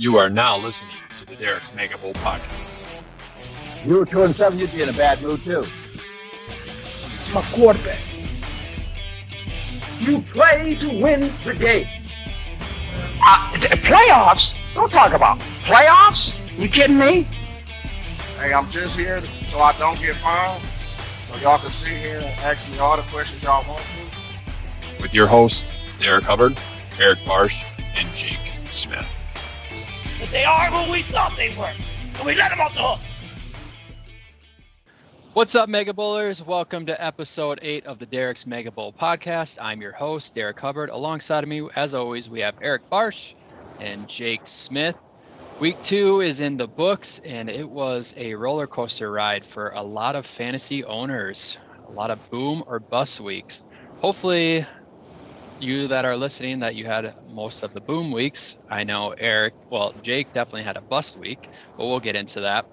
You are now listening to the Derek's Mega Bowl podcast. You were two and seven, you'd be in a bad mood too. It's my quarterback. You play to win the game. Uh, th- playoffs? Don't talk about playoffs. You kidding me? Hey, I'm just here so I don't get fined. So y'all can sit here and ask me all the questions y'all want to. With your hosts, Derek Hubbard, Eric Barsh, and Jake Smith. They are who we thought they were. And we let them off the hook. What's up, Mega Bowlers? Welcome to episode eight of the Derek's Mega Bowl podcast. I'm your host, Derek Hubbard. Alongside of me, as always, we have Eric Barsh and Jake Smith. Week two is in the books, and it was a roller coaster ride for a lot of fantasy owners. A lot of boom or bust weeks. Hopefully, you that are listening, that you had most of the boom weeks. I know Eric, well, Jake definitely had a bust week, but we'll get into that.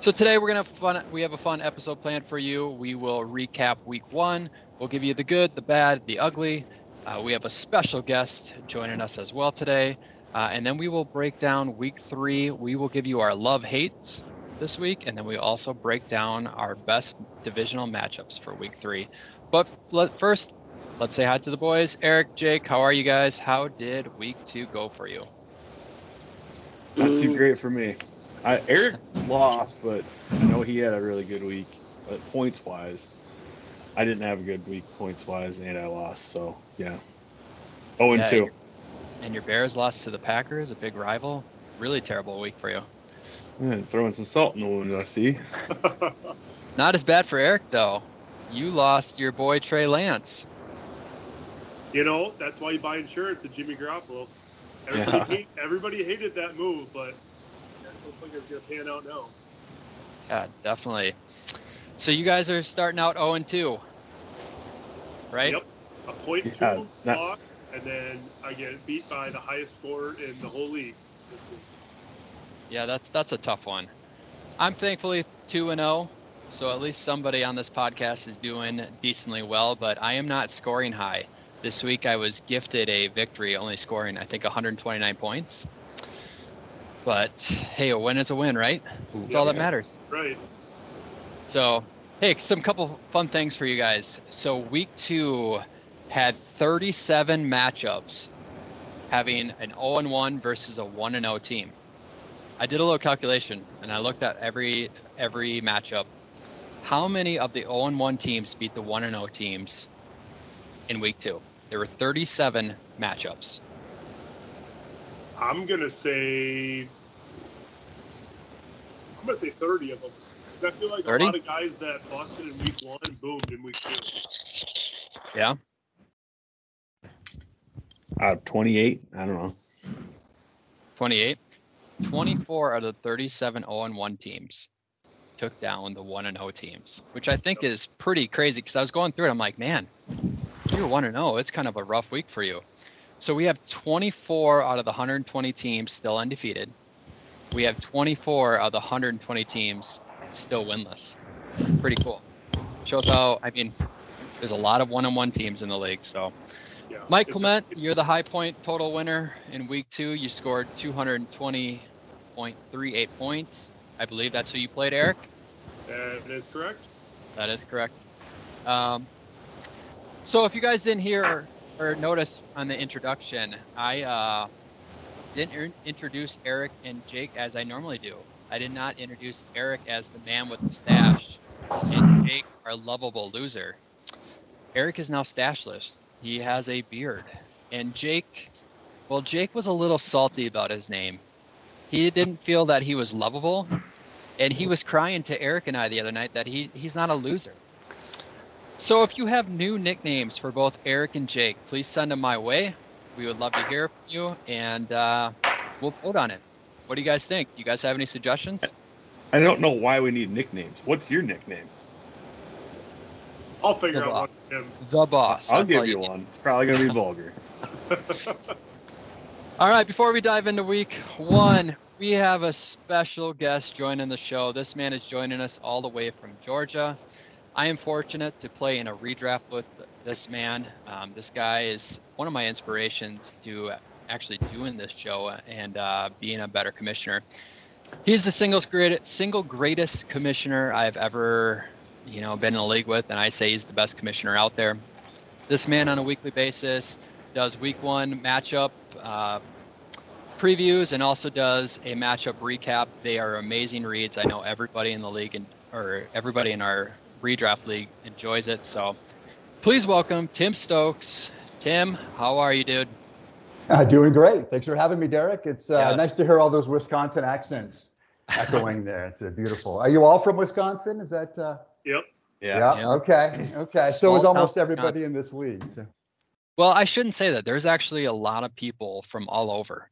So today we're gonna fun. We have a fun episode planned for you. We will recap week one. We'll give you the good, the bad, the ugly. Uh, we have a special guest joining us as well today, uh, and then we will break down week three. We will give you our love hates this week, and then we also break down our best divisional matchups for week three. But let, first, let's say hi to the boys. Eric, Jake, how are you guys? How did week two go for you? Not too great for me. I, Eric lost, but I know he had a really good week. But points wise, I didn't have a good week points wise, and I lost. So yeah, oh and Yeah, two. And your Bears lost to the Packers, a big rival. Really terrible week for you. Yeah, throwing some salt in the wound. I see. Not as bad for Eric though. You lost your boy Trey Lance. You know, that's why you buy insurance at Jimmy Garoppolo. Everybody, Yeah. hate, everybody hated that move, but it looks like it's going to pan out now. Yeah, definitely. So you guys are starting out 0 and 2, right? Yep. A point two Yeah, not- block, and then I get beat by the highest scorer in the whole league this week. Yeah, that's that's a tough one. I'm thankfully 2 and 0, so at least somebody on this podcast is doing decently well, but I am not scoring high. This week I was gifted a victory, only scoring I think 129 points. But hey, a win is a win, right? That's all that matters. Right. So, hey, some couple fun things for you guys. So, week two had 37 matchups, having an 0 and 1 versus a 1 and 0 team. I did a little calculation and I looked at every every matchup. How many of the 0 and 1 teams beat the 1 and 0 teams in week two? There were 37 matchups. I'm going to say. I'm going to say 30 of them. I feel like 30? a lot of guys that busted in week one boomed in week two. Yeah. Out of 28, I don't know. 28. 24 out of the 37 0 and 1 teams took down the 1 and 0 teams, which I think is pretty crazy because I was going through it. I'm like, man, you're 1 and 0. It's kind of a rough week for you. So we have 24 out of the 120 teams still undefeated. We have 24 out of the 120 teams still winless. Pretty cool. Shows how, I mean, there's a lot of one on one teams in the league. So Yeah. Mike It's a- Clement, you're the high point total winner in week two. You scored 220.38 points. I believe that's who you played, Eric. That is correct. That is correct. Um, so if you guys didn't hear or, notice on the introduction, I uh, didn't in- introduce Eric and Jake as I normally do. I did not introduce Eric as the man with the stash and Jake, our lovable loser. Eric is now stashless. He has a beard. And Jake, well, Jake was a little salty about his name. He didn't feel that he was lovable and he was crying to Eric and I the other night that he he's not a loser. So if you have new nicknames for both Eric and Jake, please send them my way. We would love to hear from you, and uh, we'll vote on it. What do you guys think? You guys have any suggestions? I don't know why we need nicknames. What's your nickname? I'll figure Good out luck. what him. The boss. I'll That's give all you need. one. It's probably gonna be vulgar. All right, before we dive into week one, we have a special guest joining the show. This man is joining us all the way from Georgia. I am fortunate to play in a redraft with this man. Um, this guy is one of my inspirations to actually doing this show and uh, being a better commissioner. He's the single greatest, single greatest commissioner I've ever, you know, been in a league with, and I say he's the best commissioner out there. This man on a weekly basis does week one matchup uh, previews and also does a matchup recap. They are amazing reads. I know everybody in the league and or everybody in our redraft league enjoys it. So please welcome Tim Stokes. Tim, how are you, dude? Uh, doing great. Thanks for having me, Derek. It's uh, Yeah. nice to hear all those Wisconsin accents echoing there. It's uh, beautiful. Are you all from Wisconsin? Is that? Uh, Yep. Yeah. Yeah. Okay. Okay. So is almost everybody Wisconsin. in this league. So. Well, I shouldn't say that. There's actually a lot of people from all over,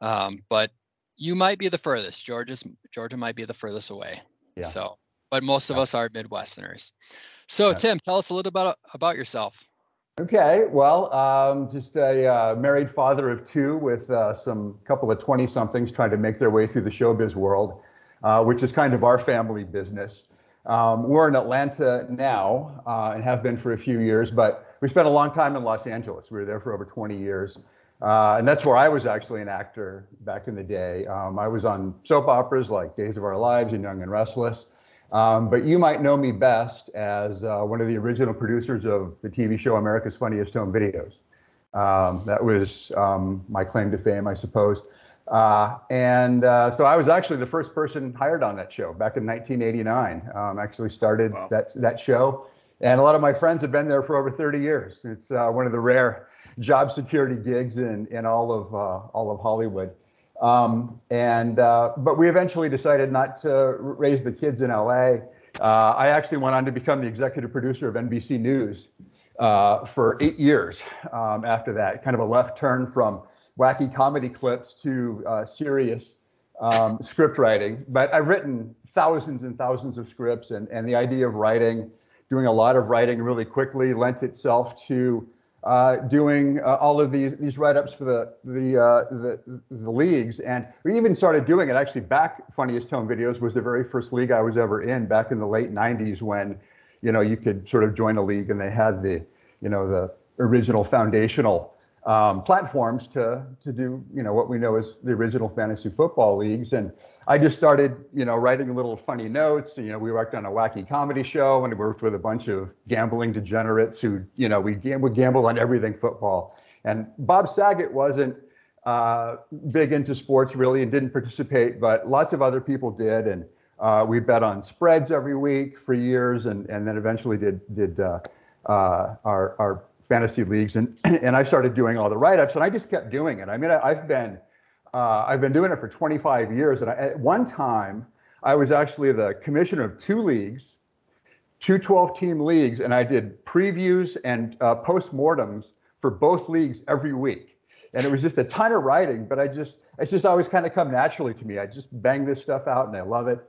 um, but you might be the furthest. Georgia's Georgia might be the furthest away. Yeah. So, but most of us are Midwesterners. So. Tim, tell us a little about about yourself. Okay. Well, um, just a uh, married father of two with uh, some couple of 20 somethings trying to make their way through the showbiz world, uh, which is kind of our family business. Um, we're in Atlanta now uh, and have been for a few years, but we spent a long time in Los Angeles. We were there for over 20 years. Uh, and that's where I was actually an actor back in the day. Um, I was on soap operas like Days of Our Lives and Young and Restless. Um, but you might know me best as uh, one of the original producers of the TV show America's Funniest Home Videos. Um, that was um, my claim to fame, I suppose. Uh, and uh, so I was actually the first person hired on that show back in 1989. Um, actually started Wow. that that show, and a lot of my friends have been there for over 30 years. It's uh, one of the rare job security gigs in in all of uh, all of Hollywood. Um, and uh, but we eventually decided not to raise the kids in LA. Uh, I actually went on to become the executive producer of NBC News uh, for eight years um, after that. Kind of a left turn from wacky comedy clips to uh, serious um, script writing. But I've written thousands and thousands of scripts, and, and the idea of writing, doing a lot of writing really quickly, lent itself to uh, doing uh, all of these these write-ups for the the, uh, the the leagues, and we even started doing it. Actually, back funniest home videos was the very first league I was ever in back in the late '90s when, you know, you could sort of join a league and they had the, you know, the original foundational um, platforms to to do you know what we know as the original fantasy football leagues. And I just started you know writing little funny notes. You know we worked on a wacky comedy show and worked with a bunch of gambling degenerates who you know we would gamble on everything football. And Bob Saget wasn't uh, big into sports really and didn't participate but lots of other people did. And uh, we bet on spreads every week for years and and then eventually did did uh, uh, our our fantasy leagues and and I started doing all the write-ups and I just kept doing it. I mean, I, I've been uh, I've been doing it for 25 years and I, at one time I was actually the commissioner of two leagues, two 12-team leagues, and I did previews and uh, postmortems for both leagues every week. And it was just a ton of writing, but I just it's just always kind of come naturally to me. I just bang this stuff out and I love it.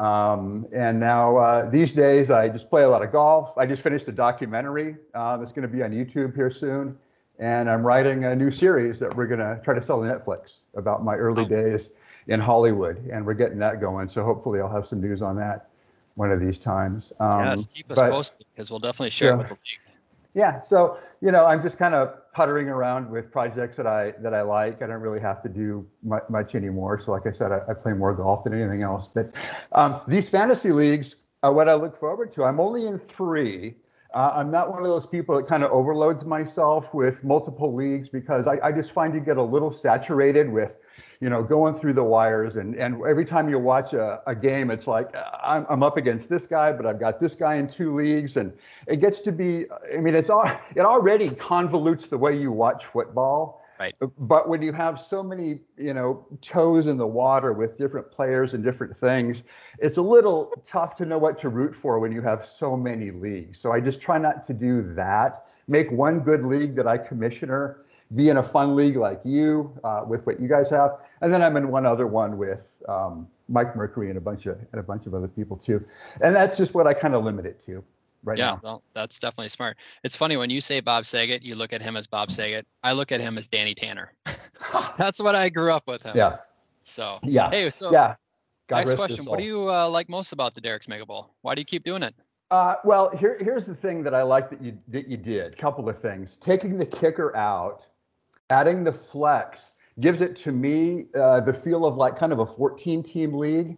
Um, and now uh, these days, I just play a lot of golf. I just finished a documentary uh, that's going to be on YouTube here soon. And I'm writing a new series that we're going to try to sell to Netflix about my early Oh. days in Hollywood. And we're getting that going. So hopefully, I'll have some news on that one of these times. Um, yes, keep us but- posted because we'll definitely share it with the league. yeah, so you know, I'm just kind of puttering around with projects that I that I like. I don't really have to do much, much anymore. So, like I said, I, I play more golf than anything else. But um, these fantasy leagues are what I look forward to. I'm only in three. Uh, I'm not one of those people that kind of overloads myself with multiple leagues because I, I just find you get a little saturated with, you know, going through the wires. And, and every time you watch a, a game, it's like, I'm, I'm up against this guy, but I've got this guy in two leagues. And it gets to be, I mean, it's all, it already convolutes the way you watch football. Right. But when you have so many, you know, toes in the water with different players and different things, it's a little tough to know what to root for when you have so many leagues. So I just try not to do that. Make one good league that I commissioner, be in a fun league like you uh, with what you guys have, and then I'm in one other one with um, Mike Mercury and a bunch of and a bunch of other people too. And that's just what I kind of limit it to right yeah, now. well, that's definitely smart. It's funny when you say Bob Saget, you look at him as Bob Saget. I look at him as Danny Tanner. that's what I grew up with him. Yeah, So, yeah, hey, so yeah. God next question: What do you uh, like most about the Derek's Mega Bowl? Why do you keep doing it? Uh, well, here, here's the thing that I like that you that you did. Couple of things. Taking the kicker out adding the flex gives it to me uh, the feel of like kind of a 14 team league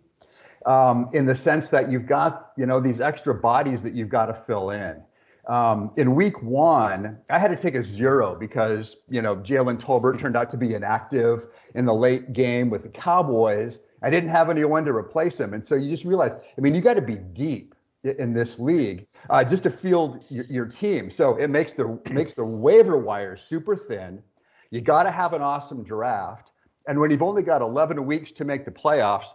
um, in the sense that you've got you know these extra bodies that you've got to fill in. Um, in week one, I had to take a zero because you know Jalen Tolbert turned out to be inactive in the late game with the Cowboys. I didn't have anyone to replace him, and so you just realize. I mean, you got to be deep in this league uh, just to field your, your, team. So it makes the makes the waiver wire super thin. You got to have an awesome draft, and when you've only got 11 weeks to make the playoffs,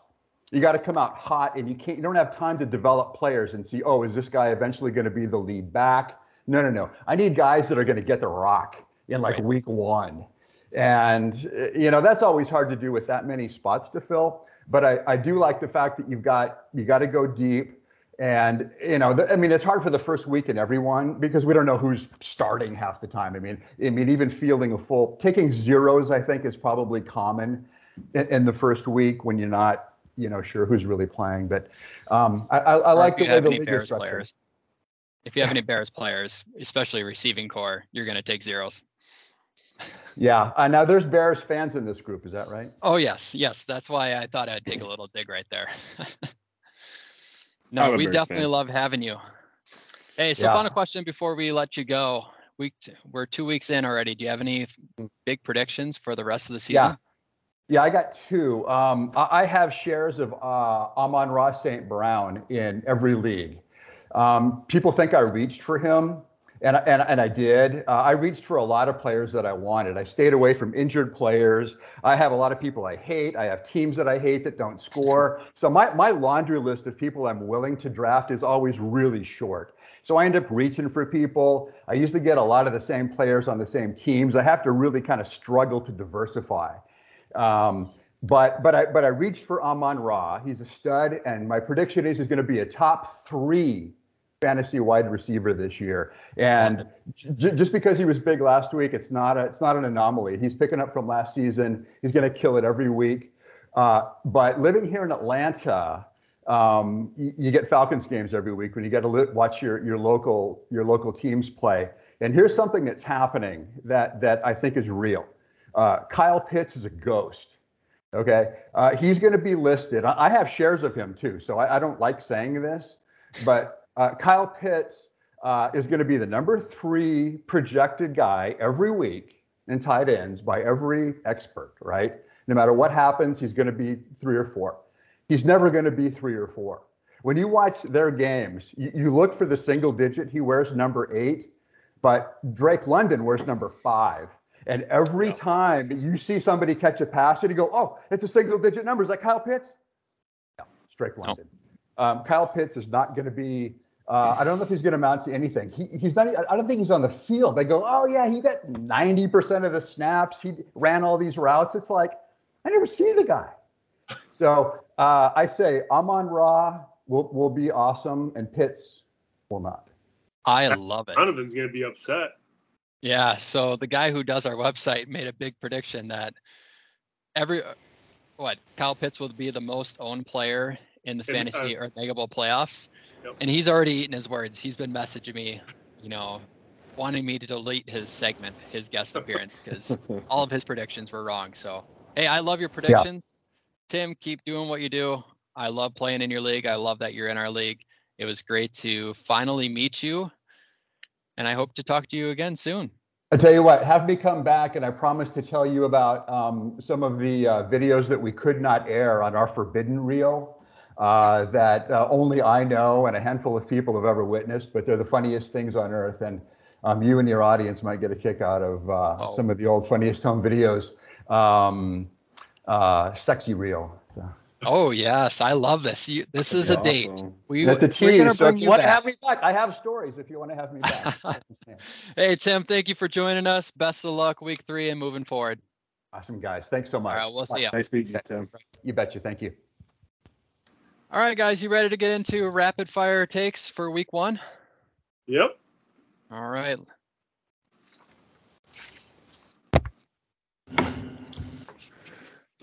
you got to come out hot, and you can't. You don't have time to develop players and see, oh, is this guy eventually going to be the lead back? No, no, no. I need guys that are going to get the rock in like right. week one, and you know that's always hard to do with that many spots to fill. But I, I do like the fact that you've got you got to go deep. And you know, the, I mean, it's hard for the first week in everyone because we don't know who's starting half the time. I mean, I mean, even fielding a full, taking zeros, I think, is probably common in, in the first week when you're not you know sure who's really playing. But um, I, I, I like the way the league Bears is structured. Players. If you have any Bears players, especially receiving corps, you're going to take zeros. Yeah. Uh, now there's Bears fans in this group. Is that right? Oh yes, yes. That's why I thought I'd take a little dig right there. no, we definitely fan. love having you. Hey, so yeah. final question before we let you go. We we're two weeks in already. Do you have any big predictions for the rest of the season? Yeah. Yeah, I got two. Um, I have shares of uh, Amon-Ra St. Brown in every league. Um, people think I reached for him, and, and, and I did. Uh, I reached for a lot of players that I wanted. I stayed away from injured players. I have a lot of people I hate. I have teams that I hate that don't score. So my, my laundry list of people I'm willing to draft is always really short. So I end up reaching for people. I used to get a lot of the same players on the same teams. I have to really kind of struggle to diversify. Um, but but I but I reached for Amon Ra. He's a stud, and my prediction is he's going to be a top three fantasy wide receiver this year. And j- just because he was big last week, it's not a, it's not an anomaly. He's picking up from last season. He's going to kill it every week. Uh, but living here in Atlanta, um, you, you, get Falcons games every week when you get to li- watch your your local your local teams play. And here's something that's happening that that I think is real. Uh, Kyle Pitts is a ghost. Okay. Uh, he's going to be listed. I have shares of him too. So I, I don't like saying this, but uh, Kyle Pitts uh, is going to be the number three projected guy every week in tight ends by every expert, right? No matter what happens, he's going to be three or four. He's never going to be three or four. When you watch their games, you, you look for the single digit. He wears number eight, but Drake London wears number five. And every yeah. time you see somebody catch a pass, and you go, "Oh, it's a single-digit number." Is like Kyle Pitts? No, straight London. No. Um, Kyle Pitts is not going to be. Uh, I don't know if he's going to amount to anything. He, he's not. I don't think he's on the field. They go, "Oh yeah, he got 90% of the snaps. He ran all these routes." It's like I never see the guy. So uh, I say Amon Ra will will be awesome, and Pitts will not. I love it. Donovan's going to be upset. Yeah. So the guy who does our website made a big prediction that every what Kyle Pitts will be the most owned player in the fantasy uh, or Mega Bowl playoffs. Yep. And he's already eaten his words. He's been messaging me, you know, wanting me to delete his segment, his guest appearance, because all of his predictions were wrong. So, hey, I love your predictions. Yeah. Tim, keep doing what you do. I love playing in your league. I love that you're in our league. It was great to finally meet you and I hope to talk to you again soon. I tell you what, have me come back, and I promise to tell you about um, some of the uh, videos that we could not air on our forbidden reel uh, that uh, only I know and a handful of people have ever witnessed. But they're the funniest things on earth, and um, you and your audience might get a kick out of uh, oh. some of the old funniest home videos. Um, uh, sexy reel. So. Oh yes, I love this. You, this is a date. We, That's a tease. So if you want to have me back, I have stories. If you want to have me back. hey Tim, thank you for joining us. Best of luck week three and moving forward. Awesome guys. Thanks so much. All right, we'll see you. Nice meeting you, Tim. You betcha. Thank you. All right, guys, you ready to get into rapid fire takes for week one? Yep. All right.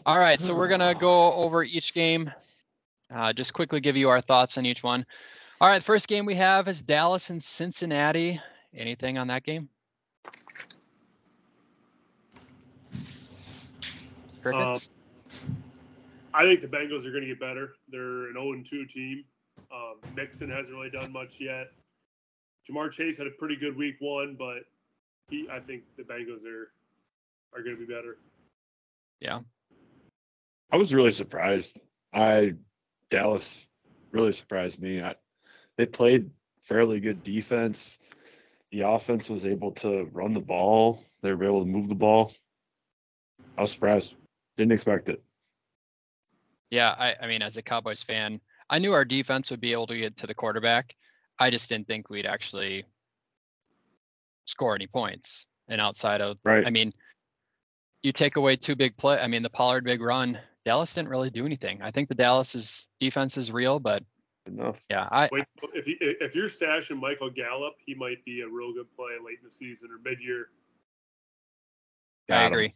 All right, so we're gonna go over each game. Uh, just quickly give you our thoughts on each one. All right, first game we have is Dallas and Cincinnati. Anything on that game? Crickets. I think the Bengals are going to get better. They're an 0 2 team. Um, Mixon hasn't really done much yet. Ja'Marr Chase had a pretty good week one, but he, I think the Bengals are are going to be better. Yeah. I was really surprised. I Dallas really surprised me. I, they played fairly good defense. The offense was able to run the ball. They were able to move the ball. I was surprised. Didn't expect it. Yeah, I, I mean, as a Cowboys fan, I knew our defense would be able to get to the quarterback. I just didn't think we'd actually score any points. And outside of, Right. I mean, you take away two big play. I mean, the Pollard big run. Dallas didn't really do anything. I think the Dallas's defense is real, but Enough. yeah, I Wait, if you, if you're stashing Michael Gallup, he might be a real good play late in the season or mid year. I Got 'em. agree.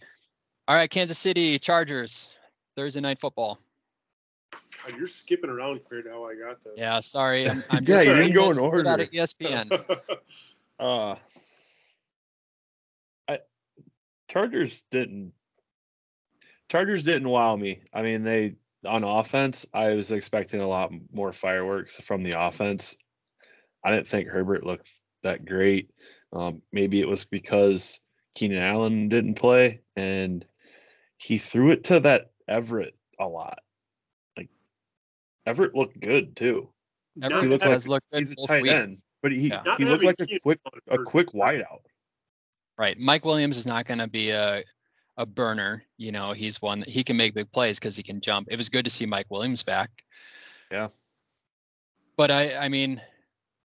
All right, Kansas City Chargers Thursday night football. God, you're skipping around compared to how I got this. Yeah, sorry, I'm, I'm Yeah, just you didn't go in straight out order. of E ESPN. Uh, I Chargers didn't. Chargers didn't wow me. I mean, they on offense. I was expecting a lot more fireworks from the offense. I didn't think Herbert looked that great. Um, maybe it was because Keenan Allen didn't play, and he threw it to that Everett a lot. Like Everett looked good too. Everett looked has like- looked good He's a tight weeks. end, but he Yeah. He looked like a quick Allen a quick wideout. Right. Mike Williams is not going to be a a burner. You know, he's one he can make big plays because he can jump. It was good to see Mike Williams back. Yeah. But I, I mean,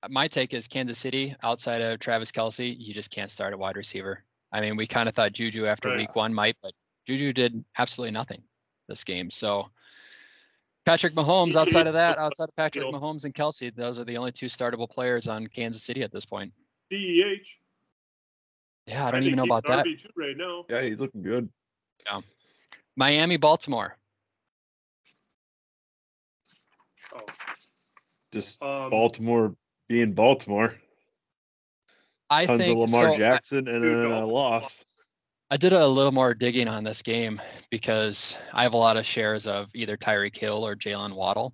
my take is Kansas City outside of Travis Kelce, you just can't start a wide receiver. I mean, we kind of thought Juju after Right. week one might, but Juju did absolutely nothing this game. So Patrick Mahomes, outside of that, outside of Patrick Deal. Mahomes and Kelce, those are the only two startable players on Kansas City at this point. DEH. Yeah, I don't think even know he's about that. RB2 right now. Yeah, he's looking good. Yeah. Miami, Baltimore. Oh. Just Um, Baltimore being Baltimore. I Tons think of Lamar so, I- Jackson and Dude, then a Dolphins loss. I did a little more digging on this game because I have a lot of shares of either Tyreek Hill or Jaylen Waddle.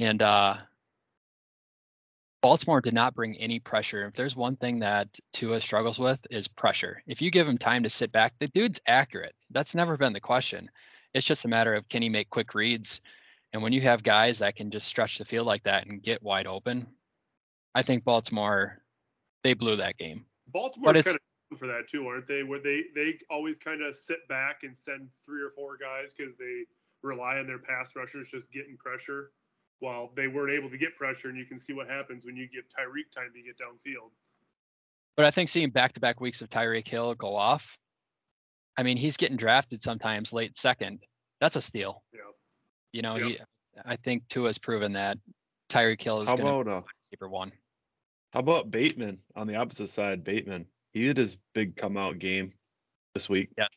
And uh, Baltimore did not bring any pressure. If there's one thing that Tua struggles with is pressure. If you give him time to sit back, the dude's accurate. That's never been the question. It's just a matter of can he make quick reads? And when you have guys that can just stretch the field like that and get wide open, I think Baltimore, they blew that game. Baltimore of known for that too, aren't they? Where they they always kind of sit back and send three or four guys because they rely on their pass rushers just getting pressure. While they weren't able to get pressure, and you can see what happens when you give Tyreek time to get downfield. But I think seeing back-to-back weeks of Tyreek Hill go off, I mean, he's getting drafted sometimes late second. That's a steal. Yeah. You know, Yep. he. I think Tua's proven that Tyreek Hill is How going to about uh, be receiver one. how about Bateman on the opposite side? Bateman, he had his big come out game this week. Yes.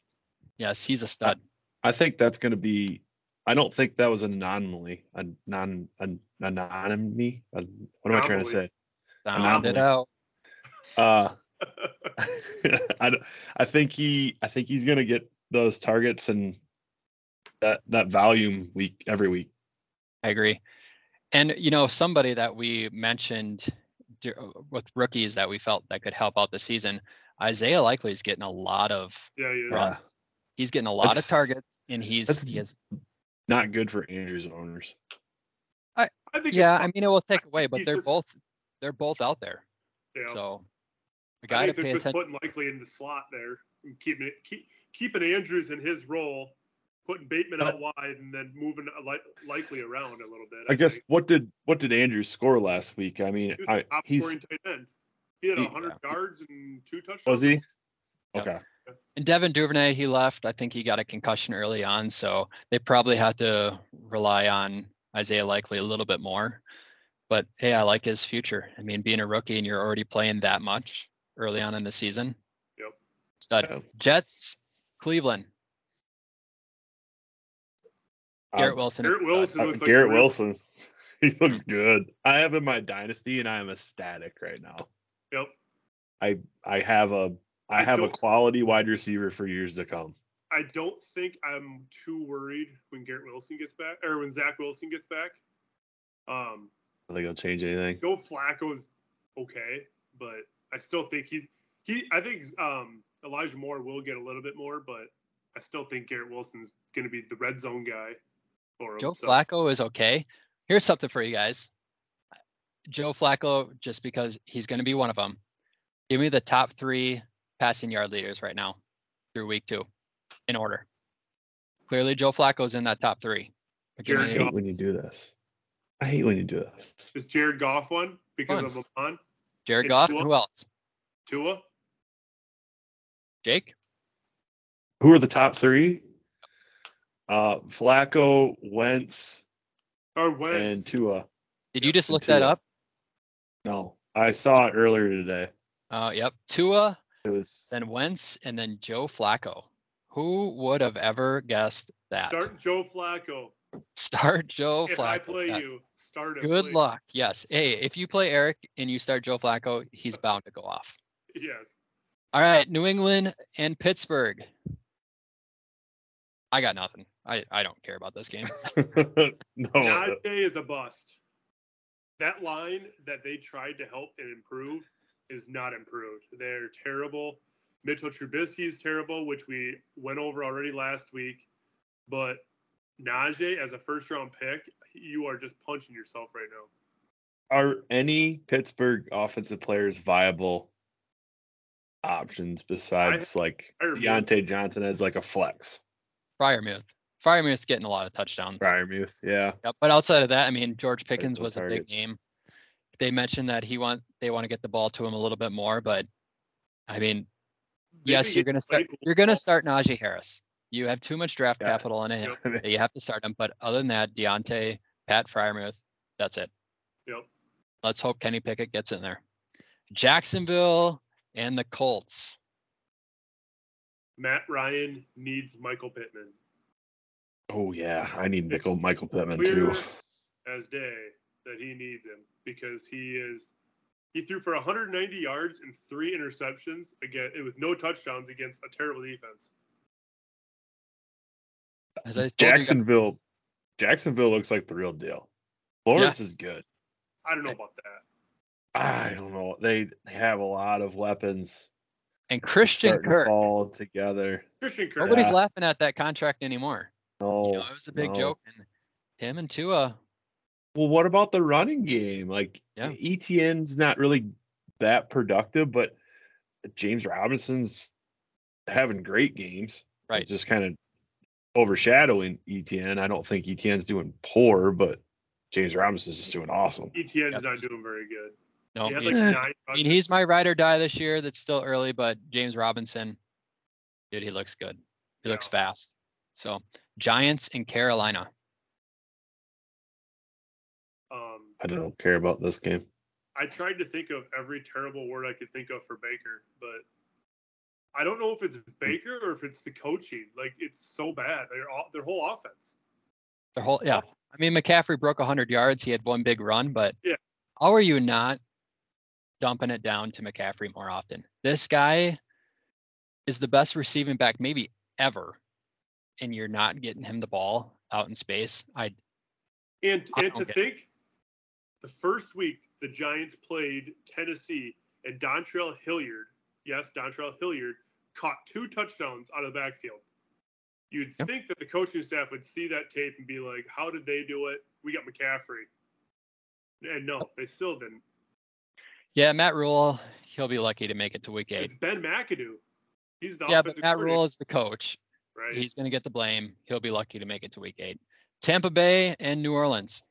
Yes, he's a stud. I think that's going to be. I don't think that was an anomaly. A non an anonymity. A, what am I trying to say? Sound it out. Uh, I, don't- I think he I think he's going to get those targets and that that volume week every week. I agree. And you know, somebody that we mentioned dur- Uh, with rookies that we felt that could help out the season, Isaiah Likely is getting a lot of Yeah, he is. He's getting a lot of targets, and he's that's he has Not good for Andrews owners. I I think. yeah. I mean, it will take away, but they're just- both they're both out there. Yeah. So a I guy to think pay they're attention. putting likely in the slot there, and keeping it keep, keeping Andrews in his role, putting Bateman uh, out wide, and then moving a li- likely around a little bit. I guess think. what did what did Andrews score last week? I mean, He was I he's tight end. He had he- hundred yards and two touchdowns. was he? Yeah. Okay. And Devin Duvernay, he left. I think he got a concussion early on, so they probably had to rely on Isaiah Likely a little bit more. But hey, I like his future. I mean, being a rookie and you're already playing that much early on in the season. Yep. Stud. Yeah. Jets, Cleveland. Garrett Um, Wilson. is Garrett a stud. Wilson uh, like Garrett Wilson. He looks good. I have him in my dynasty and I am ecstatic right now. Yep. I I have a I I have a quality wide receiver for years to come. I don't think I'm too worried when Garrett Wilson gets back or when Zach Wilson gets back. Um, I think it'll change anything. Joe Flacco's okay, but I still think he's he. I think um, Elijah Moore will get a little bit more, but I still think Garrett Wilson's going to be the red zone guy. For him, Joe so- Flacco is okay. Here's something for you guys. Joe Flacco, just because he's going to be one of them. Give me the top three passing yard leaders right now through week two in order. Clearly, Joe Flacco's in that top three. But give I me- Jared hate when you do this. I hate when you do this. Is Jared Goff one because Fun. of Amon? Jared it's Goff, Tua. who else? Tua? Jake? Who are the top three? Uh, Flacco, Wentz, Or Wentz? and Tua. Did you just and look that up? No, I saw it earlier today. Uh, yep. Tua, It was then Wentz, and then Joe Flacco. Who would have ever guessed that? Start Joe Flacco. Start Joe if Flacco. I play yes. you, start him. Good please. luck. Yes. Hey, if you play Eric and you start Joe Flacco, he's bound to go off. Yes. All right, New England and Pittsburgh. I got nothing. I, I don't care about this game. no. Najee uh, is a bust. That line that they tried to help and improve is not improved. They're terrible. Mitchell Trubisky is terrible, which we went over already last week. But Najee, as a first round pick, you are just punching yourself right now. Are any Pittsburgh offensive players viable options besides like Freiermuth. Diontae Johnson as like a flex? Freiermuth. Freiermuth's getting a lot of touchdowns. Freiermuth, yeah. Yep, But outside of that, I mean, George Pickens those was a big name. They mentioned that he want they want to get the ball to him a little bit more, but I mean, yes, you're gonna start Claypool you're gonna start Najee Harris. You have too much draft Yeah. capital in it. Yep. You have to start him. But other than that, Diontae, Pat Freiermuth, that's it. Yep. Let's hope Kenny Pickett gets in there. Jacksonville and the Colts. Matt Ryan needs Michael Pittman. Oh yeah, I need Michael Michael Pittman too. as day that he needs him because he is he threw for 190 yards and three interceptions again with no touchdowns against a terrible defense. As I told you Jacksonville, Jacksonville looks like the real deal. Lawrence is good. I don't know about that. I don't know. They they have a lot of weapons and Christian Kirk. all together. Christian Kirk. Nobody's Yeah. laughing at that contract anymore. No, You know, it was a big no. joke. And him and Tua, Well, what about the running game? Like Yeah. ETN's not really that productive, but James Robinson's having great games. Right. It's just kind of overshadowing ETN. I don't think ETN's doing poor, but James Robinson's just doing awesome. ETN's Yep. not doing very good. no, he had like Eh. nine. I mean, he's my ride or die this year. That's still early, but James Robinson, dude, he looks good. He looks fast. So Giants and Carolina. Um, I don't care about this game. I tried to think of every terrible word I could think of for Baker, but I don't know if it's Baker or if it's the coaching. Like it's so bad. Their their whole offense. Their whole yeah. I mean, McCaffrey broke 100 yards. He had one big run, but Yeah. how are you not dumping it down to McCaffrey more often? This guy is the best receiving back maybe ever, and you're not getting him the ball out in space. I And I and to think, the first week the Giants played Tennessee, and Dontrell Hilliard, yes, Dontrell Hilliard caught two touchdowns out of the backfield. You'd Yep. think that the coaching staff would see that tape and be like, "How did they do it? We got McCaffrey." And no, they still didn't. yeah, Matt Rhule, he'll be lucky to make it to week eight. It's Ben McAdoo. He's the Yeah, but Matt Rhule is the coach. Right? He's going to get the blame. He'll be lucky to make it to week eight. Tampa Bay and New Orleans.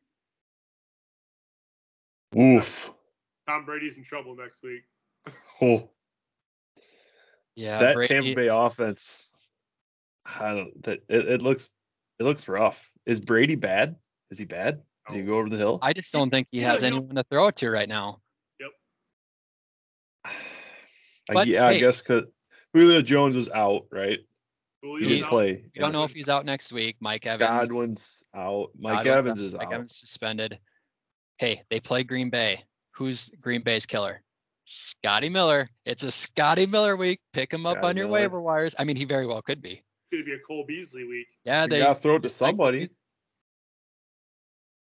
Oof. Tom Brady's in trouble next week. Oh, Yeah, that Brady- Tampa Bay offense. I don't. That it, it looks. It looks rough. Is Brady bad? Is he bad? Did he go over the hill? I just don't think he has you know- anyone to throw it to right now. I, But, yeah, I guess because Julio Jones is out, right? Julio's He didn't out. play. We don't know if he's out next week. Mike Evans. Godwin's out. Mike Godwin's Evans out, is Mike out. Evans suspended. Hey, they play Green Bay. Who's Green Bay's killer? Scotty Miller. It's a Scotty Miller week. Pick him up Scotty on your Miller. waiver wires. I mean, he very well could be. going to be a Cole Beasley week. Yeah, You they gotta throw it to just like somebody.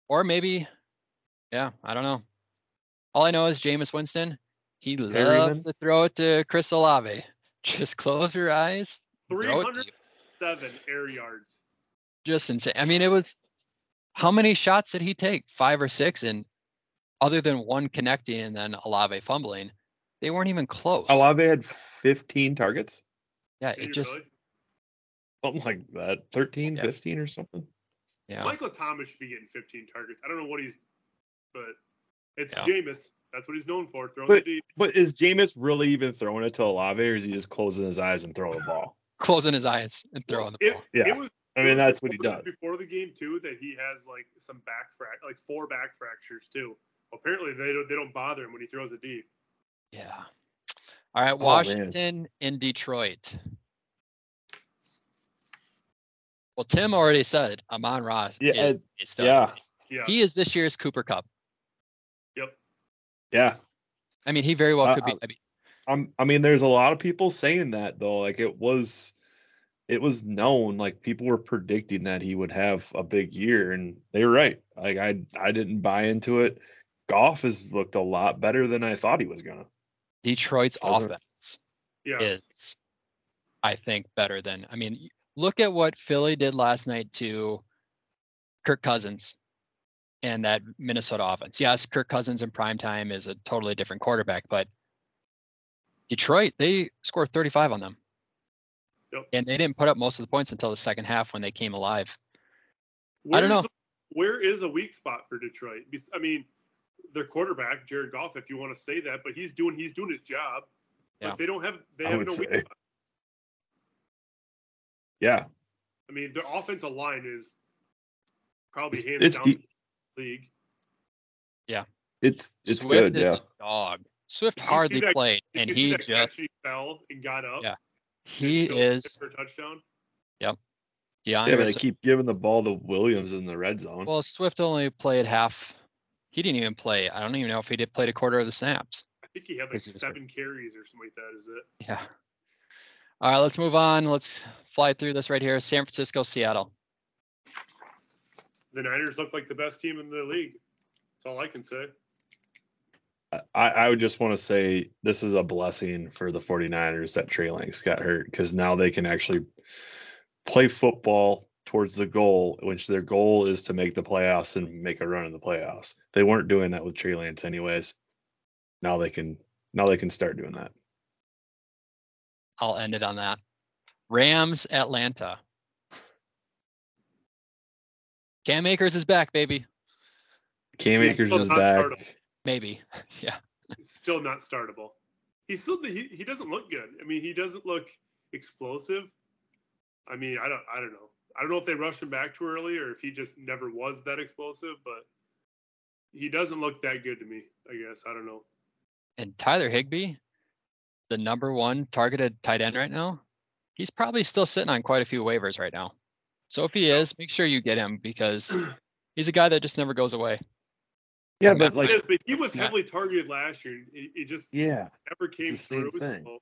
Or maybe, yeah, I don't know. All I know is Jameis Winston. He loves Perryman. to throw it to Chris Olave. Just close your eyes. Throw it 307 air yards. Just insane. I mean, it was. How many shots did he take? Five or six, and other than one connecting and then Olave fumbling, they weren't even close. Olave had 15 targets, yeah, Did it just really? something like that, 13, Yeah. 15 or something. yeah. Michael Thomas should be getting 15 targets. I don't know what he's, but it's Yeah. Jameis. That's what he's known for, throwing But- the deep. But is Jameis really even throwing it to Olave, or is he just closing his eyes and throwing the ball? Closing his eyes and throwing the It, ball. Yeah. it was. I mean, that's what he does. Before the game too, that he has like some back frac, like four back fractures too. Apparently, they don't they don't bother him when he throws it deep. Yeah. All right, Oh. Washington in Detroit. Well, Tim already said Amon-Ra's. Yeah, is a stud. yeah. Yeah. He is this year's Cooper Kupp. Yep. Yeah. I mean, he very well Uh, could be. uh, I mean, I'm, I mean, there's a lot of people saying that though. Like it was, it was known. Like people were predicting that he would have a big year, and they were right. Like I, I didn't buy into it. Goff has looked a lot better than I thought he was gonna. Detroit's Doesn't- offense Yes. is, I think, better than. I mean, look at what Philly did last night to Kirk Cousins and that Minnesota offense. Yes, Kirk Cousins in prime time is a totally different quarterback, but Detroit, they scored 35 on them. Yep. And they didn't put up most of the points until the second half when they came alive. I don't Where's- know. Where is a weak spot for Detroit? I mean, their quarterback Jared Goff, if you want to say that, but he's doing he's doing his job. Yeah. But they don't have they I have would no weak spot. Yeah. I mean, their offensive line is probably It's- hands it's down deep. league. Yeah. It's it's Swift good. is Yeah. a dog. Swift Did you see hardly that- played, and he that just he fell and got up. Yeah. he is for touchdown. Yeah, D'Andre. but they keep giving the ball to Williams in the red zone. Well, Swift only played half. He didn't even play. I don't even know if he did play a quarter of the snaps. I think he had like Because hurt. seven carries or something like that. Is it? Yeah. All right, let's move on. Let's fly through this right here. San Francisco, Seattle. The Niners look like the best team in the league. That's all I can say. I, I would just want to say this is a blessing for the 49ers that Trey Lance got hurt because now they can actually play football towards the goal, which their goal is to make the playoffs and make a run in the playoffs. They weren't doing that with Trey Lance anyways. Now they can now they can start doing that. I'll end it on that. Rams, Atlanta. Cam Akers is back, baby. Cam He's Akers still is not back. Maybe. Yeah. He's still not startable. He's still he, he doesn't look good. I mean, he doesn't look explosive. I mean, I don't I don't know. I don't know if they rushed him back too early or if he just never was that explosive, but he doesn't look that good to me. I guess I don't know. And Tyler Higbee, the number one targeted tight end right now, he's probably still sitting on quite a few waivers right now. So if he is, make sure you get him because he's a guy that just never goes away. Yeah, but like Yes, but he was Yeah. heavily targeted last year. He, he just yeah, never came through. So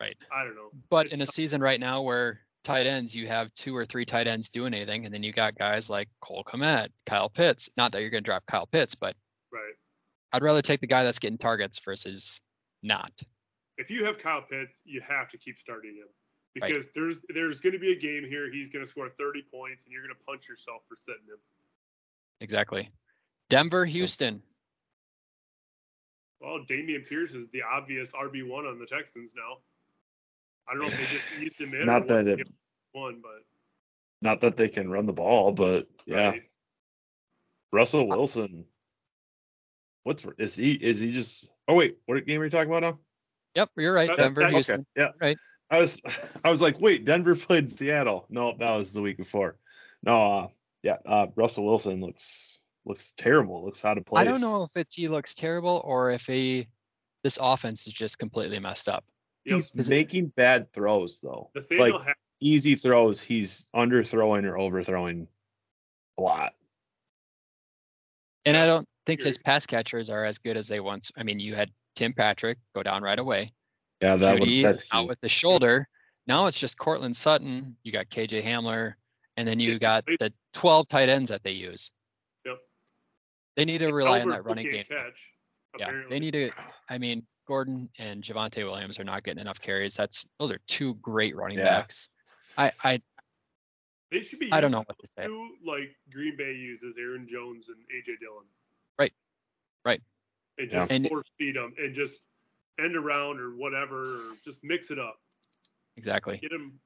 Right. I don't know. But It's in a tough. season right now where tight ends, you have two or three tight ends doing anything, and then you got guys like Cole Kmet, Kyle Pitts. Not that you're going to drop Kyle Pitts, but right. I'd rather take the guy that's getting targets versus not. if you have Kyle Pitts, you have to keep starting him Right. because there's there's going to be a game here. He's going to score 30 points, and you're going to punch yourself for sitting him. Exactly. Denver, Houston. Well, Dameon Pierce is the obvious RB one on the Texans now. I don't know if they just eased him in. Not or that it- one, but not that they can run the ball, but yeah, right. Russell Wilson. What's is he? Is he just? Oh wait, what game are you talking about now? Yep, you're right. Denver, okay. Houston. yeah, right. I was, I was like, wait, Denver played Seattle. No, that was the week before. No, uh, yeah, uh, Russell Wilson looks looks terrible. Looks out of place. I don't know if it's he looks terrible or if he this offense is just completely messed up. Yep. He's Is it- making bad throws though. Nathaniel like Ha- easy throws, he's underthrowing or overthrowing a lot. And I don't think his agree. pass catchers are as good as they once. I mean, you had Tim Patrick go down right away. Yeah, that would that's out key. with the shoulder. Now it's just Courtland Sutton. You got KJ Hamler, and then you got the 12 tight ends that they use. Yep. They need to rely on that running game. Catch, Yeah, apparently. they need to. I mean, Gordon and Javonte Williams are not getting enough carries. That's those are two great running Yeah. backs. I I They should be. I don't know what to say. Two, like Green Bay uses Aaron Jones and AJ Dillon. Right. Right. And just And- force feed them and just end around or whatever, or just mix it up. Exactly. Get them.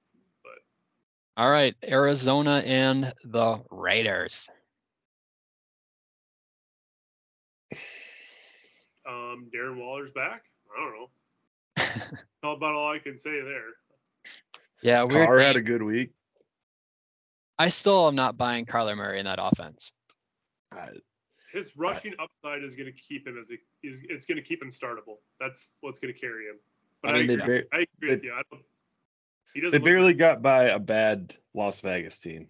All right, Arizona and the Raiders. Um, Darren Waller's back. I don't know. That's about all I can say there. Yeah, weird. Carr had a good week. I still am not buying Kyler Murray in that offense. I- His rushing upside is going to keep him as a, is it's going to keep him startable. That's what's going to carry him. But I I, mean, they agree, bar- I agree with they- you. I don't, he They doesn't. look- barely got by a bad Las Vegas team.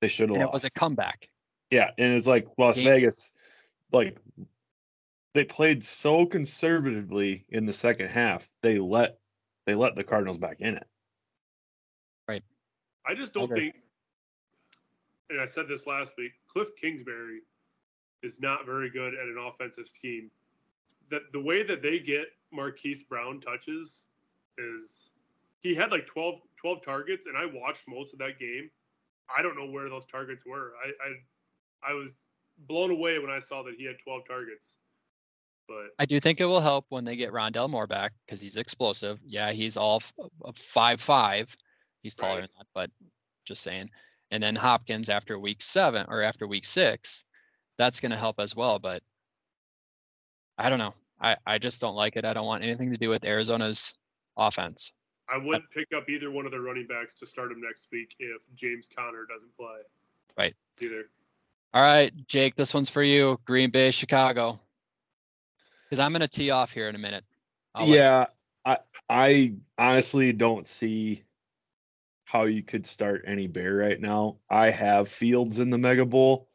They should have lost. it was a comeback. Yeah, and it's like Las Game- Vegas, like they played so conservatively in the second half. They let they let the Cardinals back in it. Right. I just don't Okay. think, and I said this last week, Cliff Kingsbury is not very good at an offensive scheme. That the way that they get Marquise Brown touches is he had like 12, 12 targets, and I watched most of that game. I don't know where those targets were. I, I I was blown away when I saw that he had 12 targets. But I do think it will help when they get Rondale Moore back because he's explosive. Yeah, he's all f- five five. He's taller Right. than that, but just saying. And then Hopkins after week seven or after week six, that's going to help as well. But I don't know. I, I just don't like it. I don't want anything to do with Arizona's offense. I wouldn't pick up either one of their running backs to start him next week if James Conner doesn't play. Right. Either. All right, Jake, this one's for you. Green Bay, Chicago. Because I'm going to tee off here in a minute. I'll yeah, I I honestly don't see how you could start any bear right now. I have Fields in the Mega Bowl.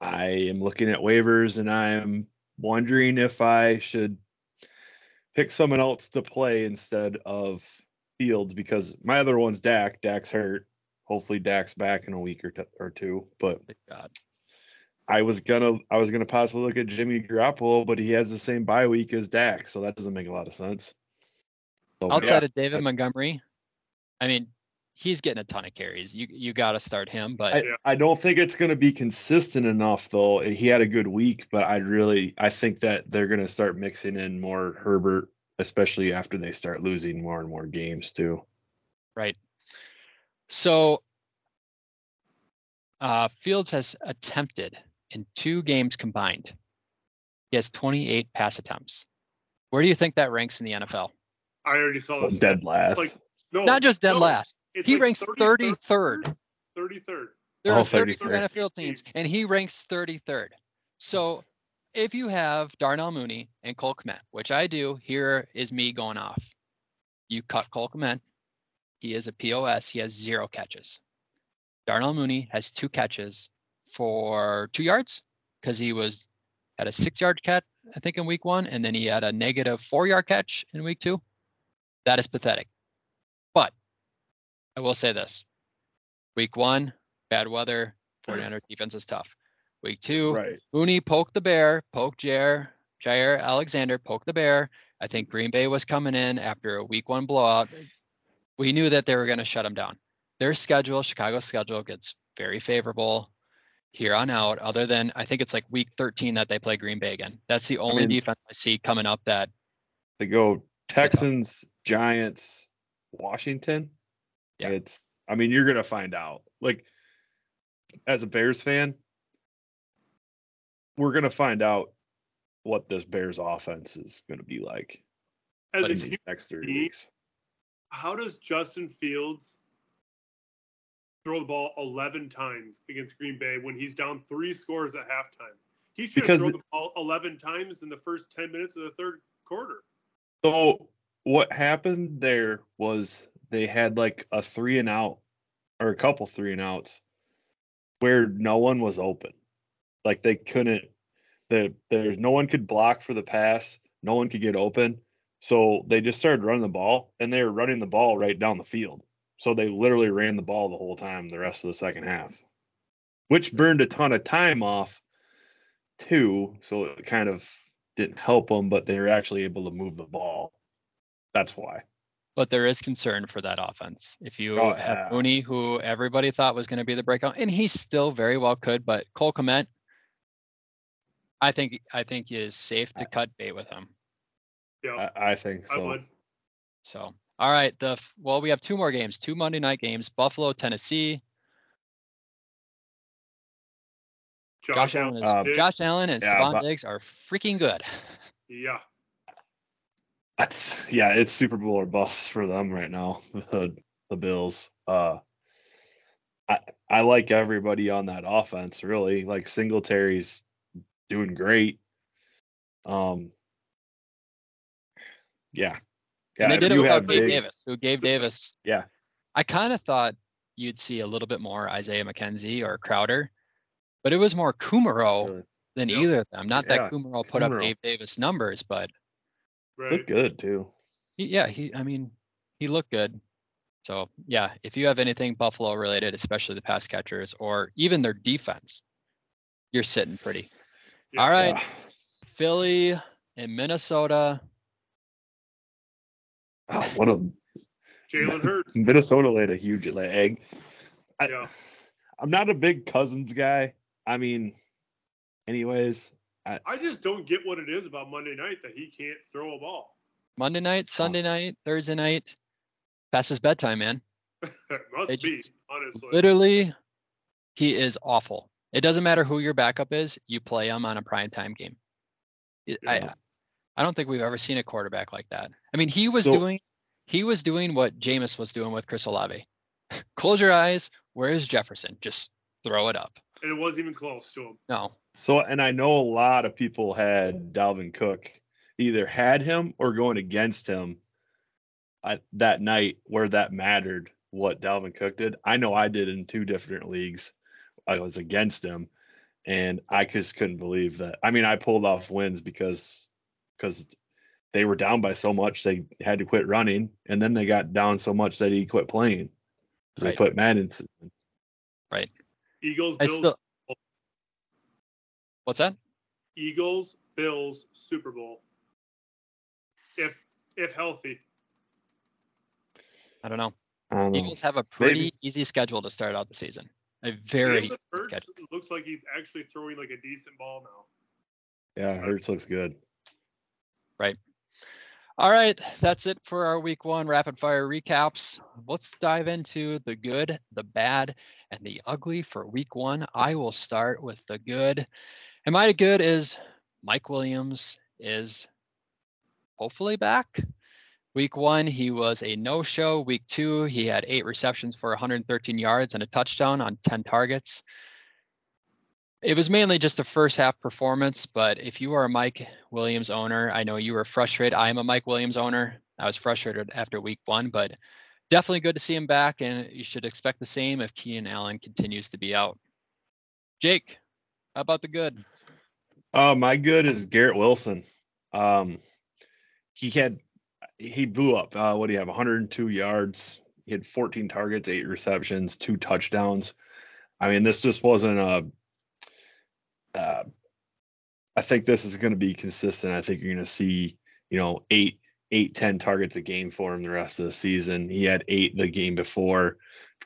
I am looking at waivers and I am wondering if I should pick someone else to play instead of Fields because my other one's Dak. Dak's hurt. Hopefully Dak's back in a week or, t- or two. But Thank God. I was gonna I was gonna possibly look at Jimmy Garoppolo, but he has the same bye week as Dak, so that doesn't make a lot of sense. So, Outside yeah, of David Montgomery, I mean, he's getting a ton of carries. You you got to start him, but I, I don't think it's going to be consistent enough though. He had a good week, but I really I think that they're going to start mixing in more Herbert, especially after they start losing more and more games too. right. So, uh, Fields has attempted in two games combined. He has 28 pass attempts. Where do you think that ranks in the NFL? I already saw this. Dead last. Like no, Not just dead no, last. He like ranks 33rd. 33rd. There Oh, are 30 33rd. NFL teams, and he ranks 33rd. So if you have Darnell Mooney and Cole Kmet, which I do, here is me going off. You cut Cole Kmet. He is a POS. He has zero catches. Darnell Mooney has two catches for two yards because he was had a six yard catch, I think, in week one, and then he had a negative four yard catch in week two. That is pathetic. But I will say this week one, bad weather, 49er defense is tough. Week two, right. Mooney poked the bear, poked Jaire, Jaire Alexander, poked the bear. I think Green Bay was coming in after a week one blowout. We knew that they were going to shut him down. Their schedule, Chicago's schedule, gets very favorable here on out, other than I think it's like week 13 that they play Green Bay again. That's the only mean- defense I see coming up that They go Texans, Giants, Washington. Yeah. It's I mean, you're gonna find out. Like as a Bears fan, we're gonna find out what this Bears offense is gonna be like As a in these next three weeks. how does Justin Fields throw the ball 11 times against Green Bay when he's down three scores at halftime? He should Because have thrown the- ball 11 times in the first 10 minutes of the third quarter. So what happened there was they had like a three and out or a couple three and outs where no one was open. Like they couldn't the there's no one could block for the pass, no one could get open. So they just started running the ball, and they were running the ball right down the field. So they literally ran the ball the whole time the rest of the second half, which burned a ton of time off too. So it kind of didn't help them, but they were actually able to move the ball. That's why. But there is concern for that offense. If you Oh, have yeah. Mooney, who everybody thought was going to be the breakout, and he still very well could, but Cole Kmet, I think I think is safe to cut bait with him. Yeah, I, I think I so. would. So, all right, the well, we have two more games, two Monday night games: Buffalo, Tennessee. Josh Allen, is, Um, Josh Allen and yeah, Stefon Diggs are freaking good. Yeah. That's yeah, it's Super Bowl or bust for them right now. The the Bills. Uh I I like everybody on that offense, really. Like Singletary's doing great. Um yeah. Yeah, and they did it you without Gabe Diggs- Davis, who Gabe Davis. Yeah. I kind of thought you'd see a little bit more Isaiah McKenzie or Crowder, but it was more Kumaro Really. than Yep. either of them. Not Yeah, that Kumaro put up Kumaro. Gabe Davis numbers, but Right. Look good too. he, yeah, he. I mean, he looked good. So yeah, if you have anything Buffalo related, especially the pass catchers or even their defense, you're sitting pretty. Yeah. All right, Yeah. Philly and Minnesota. Oh, what a Jalen Hurts. Minnesota laid a huge egg. I, Yeah. I'm not a big Cousins guy. I mean, anyways, I just don't get what it is about Monday night that he can't throw a ball. Monday night, Sunday night, Thursday night. Past his bedtime, man. Must They be, just- honestly. Literally, he is awful. It doesn't matter who your backup is, you play him on a prime time game. It- I Yeah. I don't think we've ever seen a quarterback like that. I mean, he was So- doing he was doing what Jameis was doing with Chris Olave. Close your eyes. Where's Jefferson? Just throw it up. and it wasn't even close to him. No. So, and I know a lot of people had Dalvin Cook either had him or going against him I, that night where that mattered what Dalvin Cook did. I know I did in two different leagues. I was against him and I just couldn't believe that. I mean, I pulled off wins because because they were down by so much they had to quit running and then they got down so much that he quit playing. 'Cause They Right. put Madden Right. Eagles, I Bills, still What's that? Eagles, Bills, Super Bowl. If if healthy. I don't know. I don't know. Eagles have a pretty Maybe. easy schedule to start out the season. A very Jalen Hurts looks like he's actually throwing like a decent ball now. Yeah, Hurts looks good. All right, that's it for our week one rapid fire recaps. Let's dive into the good, the bad, and the ugly for week one. I will start with the good. And my good is Mike Williams is hopefully back. Week one, he was a no show. Week two, he had eight receptions for 113 yards and a touchdown on 10 targets. It was mainly just a first half performance, but if you are a Mike Williams owner, I know you were frustrated. I am a Mike Williams owner. I was frustrated after week one, but definitely good to see him back, and you should expect the same if Keenan Allen continues to be out. Jake, how about the good? Uh, my good is Garrett Wilson. Um, he had he blew up. Uh, what do you have? 102 yards. He had 14 targets, eight receptions, two touchdowns. I mean, this just wasn't a. Uh, I think this is going to be consistent. I think you're going to see, you know, eight, eight, ten targets a game for him the rest of the season. He had eight the game before,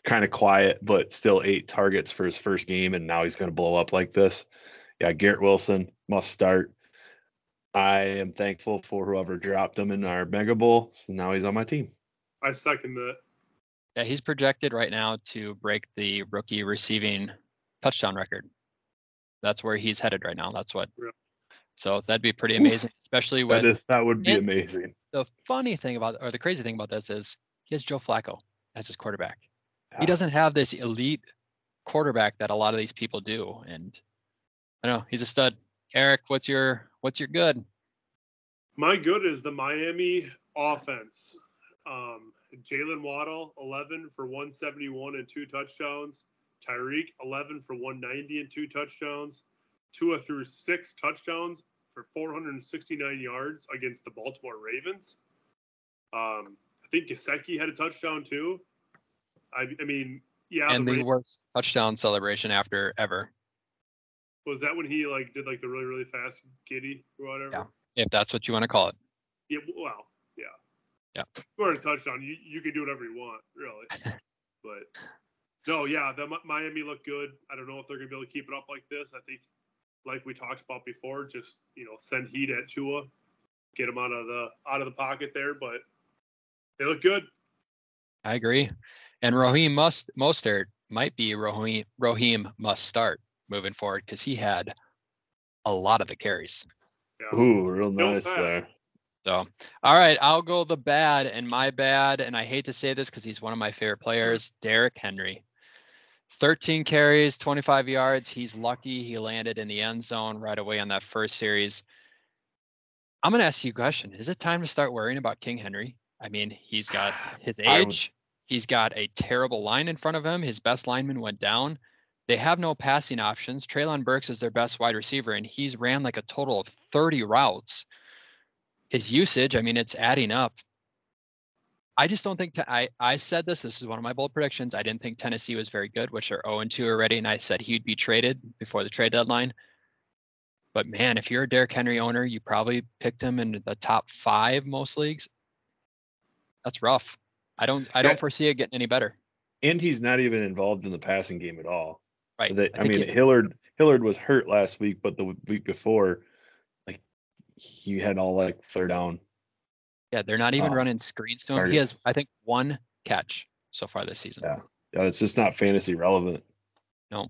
kind of quiet, but still eight targets for his first game, and now he's going to blow up like this yeah, Garrett Wilson must start. I am thankful for whoever dropped him in our Mega Bowl. So now he's on my team. I second that. Yeah, he's projected right now to break the rookie receiving touchdown record. That's where he's headed right now. That's what. Yeah. So that'd be pretty amazing, especially with That, is, that would be amazing. the funny thing about or the crazy thing about this is he has Joe Flacco as his quarterback. Yeah. He doesn't have this elite quarterback that a lot of these people do. And I don't know, he's a stud. Eric, what's your what's your good? My good is the Miami offense. Um, Jaylen Waddle, 11 for 171 and two touchdowns. Tyreek, 11 for 190 and two touchdowns. Tua threw six touchdowns for 469 yards against the Baltimore Ravens. Um, I think Gesicki had a touchdown too. I, I mean, yeah. and the worst touchdown celebration after ever, was that when he like did like the really really fast giddy or whatever? Yeah. if that's what you want to call it. Yeah, well, yeah. Yeah. Scored a touchdown. You you can do whatever you want, really. but no, yeah, the Miami looked good. I don't know if they're gonna be able to keep it up like this. I think, like we talked about before, just you know, send heat at Tua, get him out of the out of the pocket there. But they look good. I agree. And Raheem must Mostert might be Raheem Raheem must start moving forward because he had a lot of the carries. Yeah. Ooh, real nice there. So, all right, I'll go the bad and my bad, and I hate to say this because he's one of my favorite players, Derrick Henry. 13 carries, 25 yards. He's lucky he landed in the end zone right away on that first series. I'm going to ask you a question. Is it time to start worrying about King Henry? I mean, he's got his age, he's got a terrible line in front of him. His best lineman went down. They have no passing options. Treylon Burks is their best wide receiver, and he's ran like a total of 30 routes his usage, I mean, it's adding up. I just don't think. I I said this. This is one of my bold predictions. I didn't think Tennessee was very good, which are 0 and 2 already, and I said he'd be traded before the trade deadline. But man, if you're a Derrick Henry owner, you probably picked him in the top five most leagues. That's rough. I don't. I don't foresee it getting any better. And he's not even involved in the passing game at all. Right. They, I, think mean, he- Hilliard Hilliard was hurt last week, but the week before, like he had all like third down. Yeah, they're not even uh, running screens to him. He has, I think, one catch so far this season. Yeah. Yeah, it's just not fantasy relevant. No.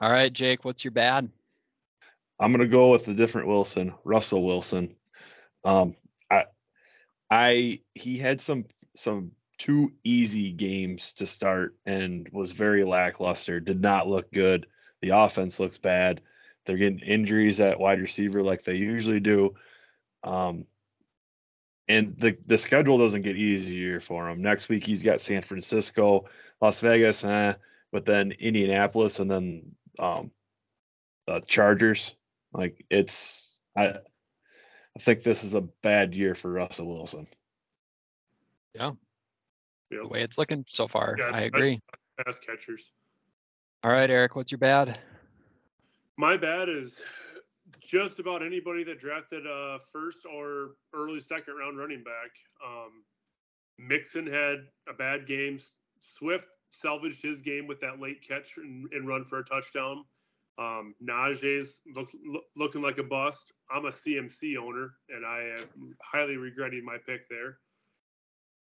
All right, Jake, what's your bad? I'm gonna go with a different Wilson, Russell Wilson. Um, I, I he had some some two easy games to start and was very lackluster. Did not look good. The offense looks bad. They're getting injuries at wide receiver like they usually do. Um, and the the schedule doesn't get easier for him. Next week he's got San Francisco, Las Vegas, eh, but then Indianapolis, and then um, uh, Chargers. Like it's I I think this is a bad year for Russell Wilson. Yeah, Yeah. the way it's looking so far, Yeah, I agree. Pass catchers. All right, Eric, what's your bad? My bad is just about anybody that drafted a first or early second round running back. Um, Mixon had a bad game. Swift salvaged his game with that late catch and, and run for a touchdown. Um, Najee's look, look, looking like a bust. I'm a CMC owner, and I am highly regretting my pick there.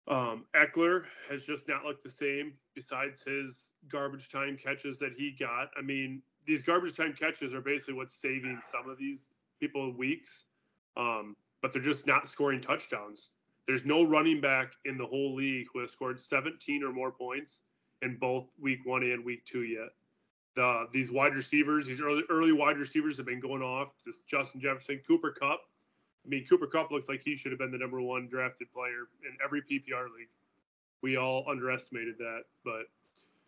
Um, Ekeler has just not looked the same besides his garbage time catches that he got. I mean, these garbage time catches are basically what's saving some of these people weeks, um, but they're just not scoring touchdowns. There's no running back in the whole league who has scored 17 or more points in both week one and week two yet. The, these wide receivers, these early early wide receivers have been going off. This Justin Jefferson, Cooper Kupp. I mean, Cooper Kupp looks like he should have been the number one drafted player in every PPR league. We all underestimated that, but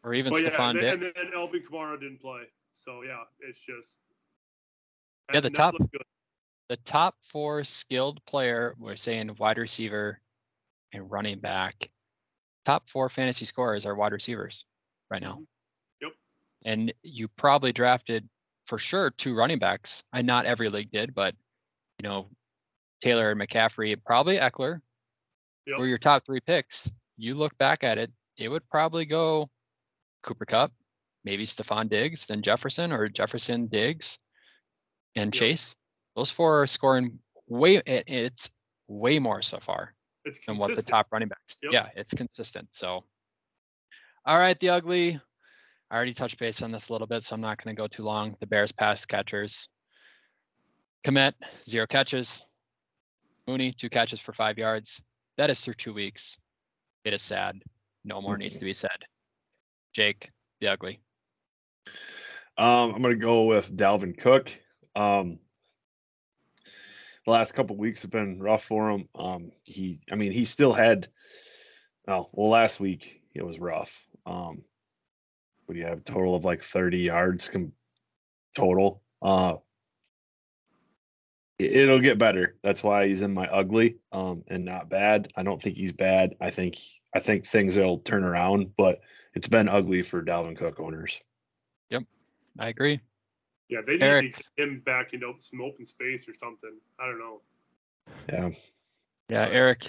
Or even but yeah, Stefon and, then, and then Alvin Kamara didn't play. So yeah, it's just Yeah, the top- the top four skilled player, we're saying wide receiver and running back. Top four fantasy scorers are wide receivers right now. Mm-hmm. Yep. And you probably drafted for sure two running backs. And not every league did, but you know, Taylor and McCaffrey, probably Ekeler Yep. were your top three picks. You look back at it, it would probably go Cooper Kupp, maybe Stefon Diggs, then Jefferson or Jefferson Diggs and Yep. Chase. Those four are scoring way it, it's way more so far It's than what the top running backs. Yep. Yeah, it's consistent. So all right, the ugly. I already touched base on this a little bit, so I'm not going to go too long. The Bears pass catchers. Kmet, zero catches. Mooney, two catches for five yards. That is through two weeks. It is sad. No more needs to be said. Jake, the ugly. Um, I'm gonna go with Dalvin Cook. Um, the last couple weeks have been rough for him. Um, he, I mean, he still had. Oh well, last week it was rough. Um, what do have? A total of like 30 yards com- total. Uh, It'll get better. That's why he's in my ugly, um, and not bad. I don't think he's bad. I think I think things will turn around, but it's been ugly for Dalvin Cook owners. I agree. Yeah, they need to get him back into some open space or something. I don't know. Yeah. Yeah, Eric,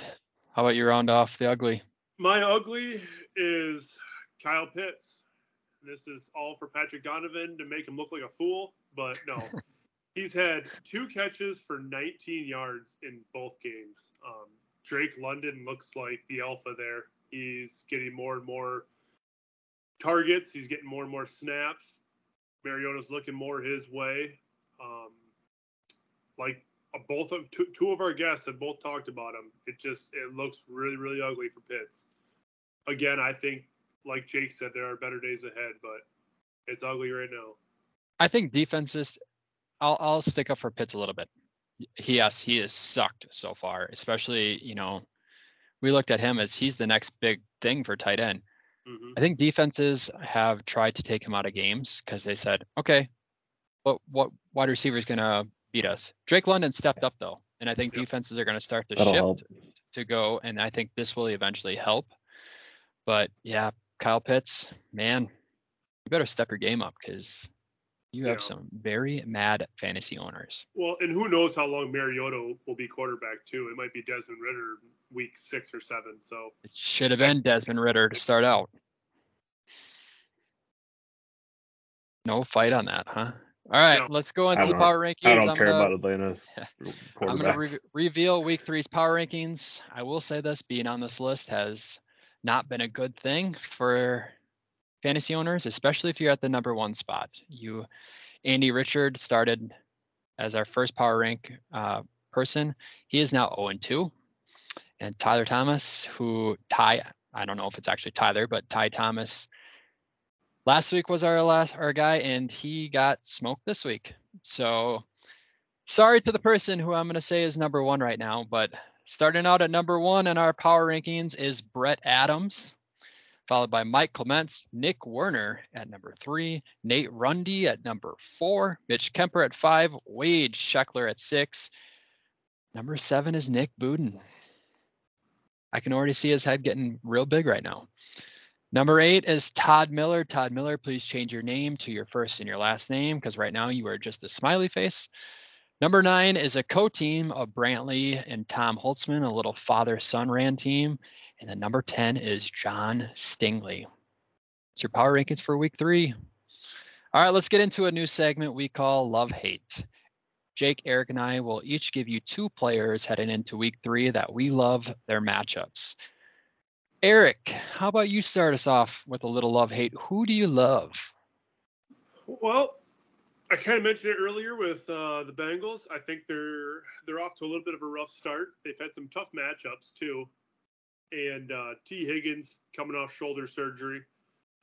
how about you round off the ugly? My ugly is Kyle Pitts. This is all for Patrick Donovan to make him look like a fool, but no. He's had two catches for 19 yards in both games. Um, Drake London looks like the alpha there. He's getting more and more targets. He's getting more and more snaps. Mariota's looking more his way. Um, like uh, both of two, two of our guests have both talked about him. It just it looks really really ugly for Pitts. Again, I think like Jake said, there are better days ahead, but it's ugly right now. I think defenses. I'll I'll stick up for Pitts a little bit. Yes, he has sucked so far. Especially, you know, we looked at him as he's the next big thing for tight end. Hmm I think defenses have tried to take him out of games because they said, okay, what what wide receiver is going to beat us? Drake London stepped up though, and I think Yep. defenses are going to start to That'll shift help. to go, and I think this will eventually help. But yeah, Kyle Pitts, man, you better step your game up because you have Yeah. some very mad fantasy owners. Well, and who knows how long Mariota will be quarterback too? It might be Desmond Ridder week six or seven. So It should have been Desmond Ridder to start out. No fight on that, huh? All right, No. let's go I into the power rankings. I don't I'm care gonna- about Atlanta's I'm going to re- reveal week three's power rankings. I will say this being on this list has not been a good thing for fantasy owners, especially if you're at the number one spot. You, Andy Richard, started as our first power rank uh, person. He is now 0 and 2. And Tyler Thomas, who Ty, I don't know if it's actually Tyler, but Ty Thomas last week was our last our guy, and he got smoked this week. So sorry to the person who I'm going to say is number one right now, but starting out at number one in our power rankings is Brett Adams, followed by Mike Clements, Nick Werner at number three, Nate Rundy at number four, Mitch Kemper at five, Wade Scheckler at six. Number seven is Nick Buden. I can already see his head getting real big right now. Number eight is Todd Miller. Todd Miller, please change your name to your first and your last name because right now you are just a smiley face. Number nine is a co-team of Brantley and Tom Holtzman, a little father-son ran team. And then number 10 is John Stingley. It's your power rankings for week three. All right, let's get into a new segment we call Love Hate. Jake, Eric, and I will each give you two players heading into week three that we love their matchups. Eric, how about you start us off with a little love hate? Who do you love? Well, I kind of mentioned it earlier with uh, the Bengals. I think they're they're off to a little bit of a rough start. They've had some tough matchups too, and uh, Tee Higgins coming off shoulder surgery,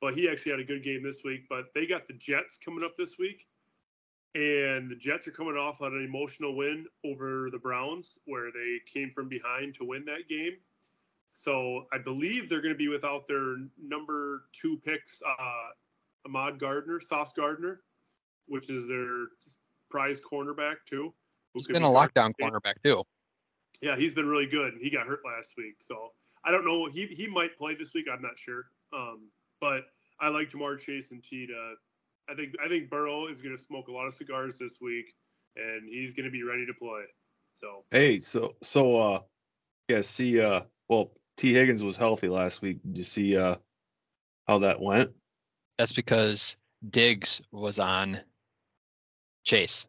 but he actually had a good game this week. But they got the Jets coming up this week, and the Jets are coming off on an emotional win over the Browns, where they came from behind to win that game. So I believe they're going to be without their number two picks, uh, Ahmad Gardner, Sauce Gardner which is their prize cornerback too. who He's could been be a guard- lockdown cornerback too. Yeah, he's been really good, and he got hurt last week. So I don't know. He he might play this week. I'm not sure. Um, but I like Ja'Marr Chase and T. To, I think I think Burrow is going to smoke a lot of cigars this week, and he's going to be ready to play. So Hey, so so uh yeah, see uh well Tee Higgins was healthy last week. Did you see uh how that went? That's because Diggs was on Chase.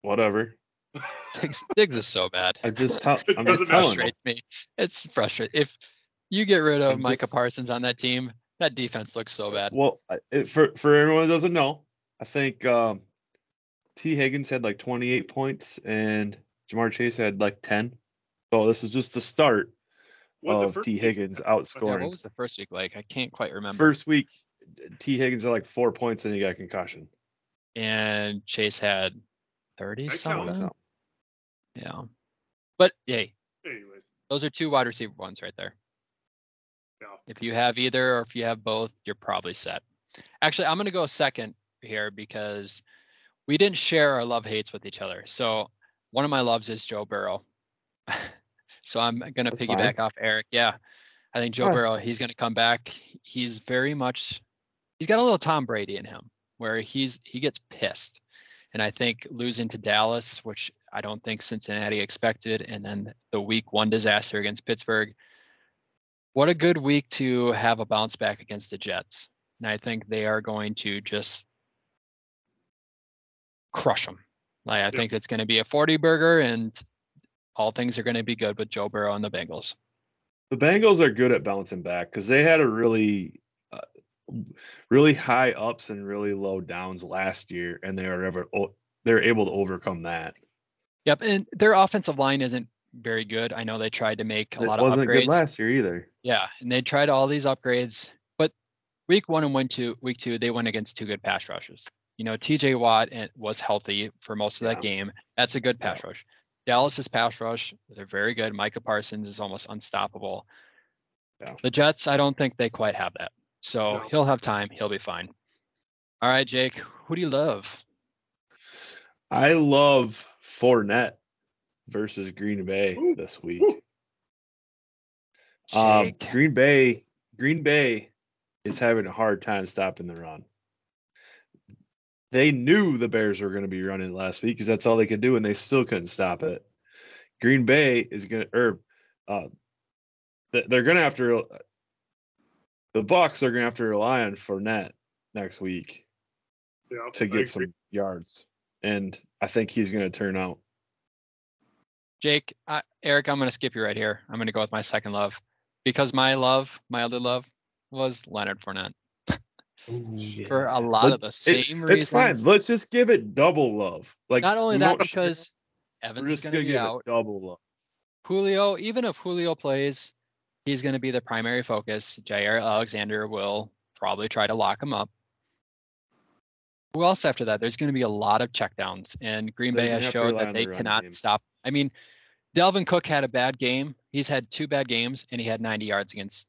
Whatever. Diggs, Diggs is so bad. I just tell It I'm doesn't just matter. telling frustrates me. It's frustrating. If you get rid of I'm Micah just- Parsons on that team, that defense looks so bad. Well, it, for for everyone that doesn't know, I think um Tee Higgins had like 28 points and Ja'Marr Chase had like 10. So this is just the start what of first Tee Higgins Yeah, outscoring. what was the first week like? I can't quite remember. First week, Tee Higgins had like four points and he got concussion. And Chase had 30 That something. Yeah. But yay, anyways, those are two wide receiver ones right there. yeah. If you have either or if you have both, you're probably set. Actually, I'm going to go second here because we didn't share our love hates with each other. So one of my loves is Joe Burrow. so I'm going to That's piggyback off Eric. Yeah. I think Joe Huh. Burrow, he's going to come back. He's very much, he's got a little Tom Brady in him where he's, he gets pissed. And I think losing to Dallas, which I don't think Cincinnati expected, and then the week one disaster against Pittsburgh. What a good week to have a bounce back against the Jets. And I think they are going to just crush them. Like, I Yep. think it's going to be a 40 burger and all things are going to be good with Joe Burrow and the Bengals. The Bengals are good at bouncing back because they had a really, really high ups and really low downs last year, and they are ever they're able to overcome that. Yep. And their offensive line isn't very good. I know they tried to make a It lot of wasn't upgrades. good last year either. Yeah, and they tried all these upgrades, but week one and to week two, they went against two good pass rushes. You know, TJ Watt eh, was healthy for most of that Yeah. game. That's a good pass rush. Dallas's pass rush, they're very good. Micah Parsons is almost unstoppable. Yeah. The Jets, I don't think they quite have that. So No. he'll have time. He'll be fine. All right, Jake, who do you love? I love Fournette versus Green Bay Ooh, this week. Um, Green Bay, Green Bay is having a hard time stopping the run. They knew the Bears were going to be running last week because that's all they could do, and they still couldn't stop it. Green Bay is going to, or uh, they're going to have to. The Bucs are going to have to rely on Fournette next week Yeah, to get some yards, and I think he's going to turn out. Jake, I, Eric, I'm going to skip you right here. I'm going to go with my second love because my love, my other love was Leonard Fournette for a lot Let- of the It- same it's fine. reasons. Let's just give it double love. Like Not only that, because Evans is just going to gonna be give out. it double love. Julio, even if Julio plays, he's going to be the primary focus. Jaire Alexander will probably try to lock him up. Who else after that? There's going to be a lot of checkdowns, and Green They're Bay has showed that they the cannot stop. I mean, Dalvin Cook had a bad game. He's had two bad games, and he had 90 yards against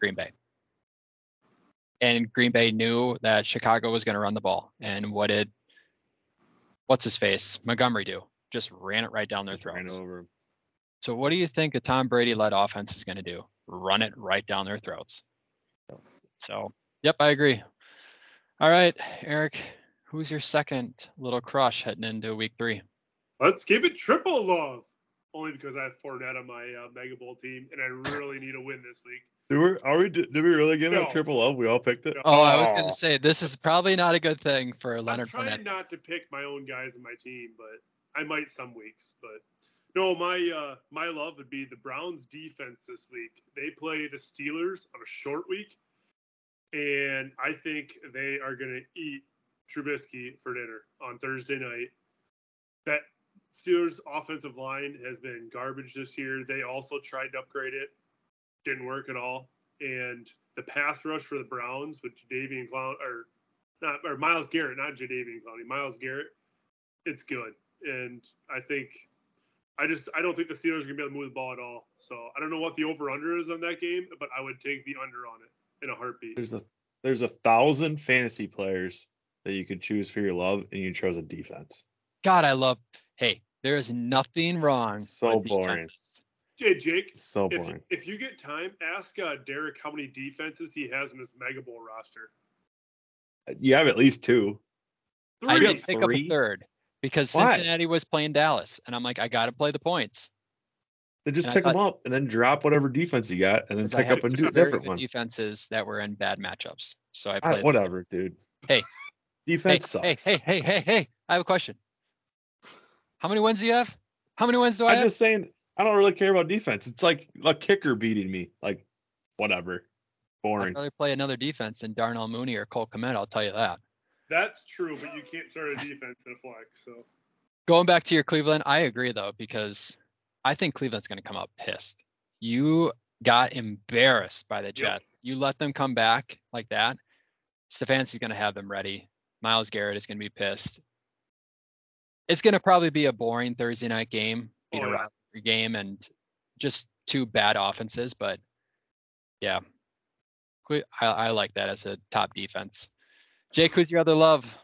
Green Bay. And Green Bay knew that Chicago was going to run the ball. And what did what's his face Montgomery do? Just ran it right down their Just ran throats. over. So what do you think a Tom Brady led offense is going to do? Run it right down their throats. So, yep, I agree. All right, Eric, who's your second little crush heading into week three? Let's give it triple love. Only because I have Fournette on my uh, Mega Bowl team, and I really need a win this week. Did we? Are we? Did we really give No. it triple love? We all picked it. No. Oh, I was going to say this is probably not a good thing for Leonard I'm trying Fournette. not to pick my own guys in my team, but I might some weeks. But no, my uh, my love would be the Browns defense this week. They play the Steelers on a short week, and I think they are going to eat Trubisky for dinner on Thursday night. That Steelers offensive line has been garbage this year. They also tried to upgrade it, didn't work at all. And the pass rush for the Browns with Jadeveon Clown or not or Myles Garrett, not Jadeveon Clowney, Myles Garrett, it's good. And I think I just I don't think the Steelers are gonna be able to move the ball at all. So I don't know what the over under is on that game, but I would take the under on it in a heartbeat. There's a there's a thousand fantasy players that you could choose for your love, and you chose a defense. God, I love. Hey, there is nothing wrong. So with boring. defenses. Hey Jake, so if, boring. if you get time, ask uh, Derek how many defenses he has in his Mega Bowl roster. You have at least two. I Three. did pick up a third because Why? Cincinnati was playing Dallas, and I'm like, I got to play the points. Then just And I pick them up and then drop whatever defense you got, and then pick up a two new, different one. defenses that were in bad matchups. So I played. whatever, dude. Hey. Hey, defense hey, sucks. hey, hey, hey, hey! I have a question. How many wins do you have? How many wins do I I'm have? just saying, I don't really care about defense. It's like a kicker beating me. Like, whatever. I'd Boring. rather play another defense than Darnell Mooney or Cole Kmet. I'll tell you that. That's true, but you can't start a defense in a flex. So Going back to your Cleveland, I agree though because I think Cleveland's going to come out pissed. You got embarrassed by the Jets. You let them come back like that. Stefanski's going to have them ready. Myles Garrett is going to be pissed. It's going to probably be a boring Thursday night game, being Oh, yeah. game, and just two bad offenses. But yeah, I, I like that as a top defense. Jake, who's your other love?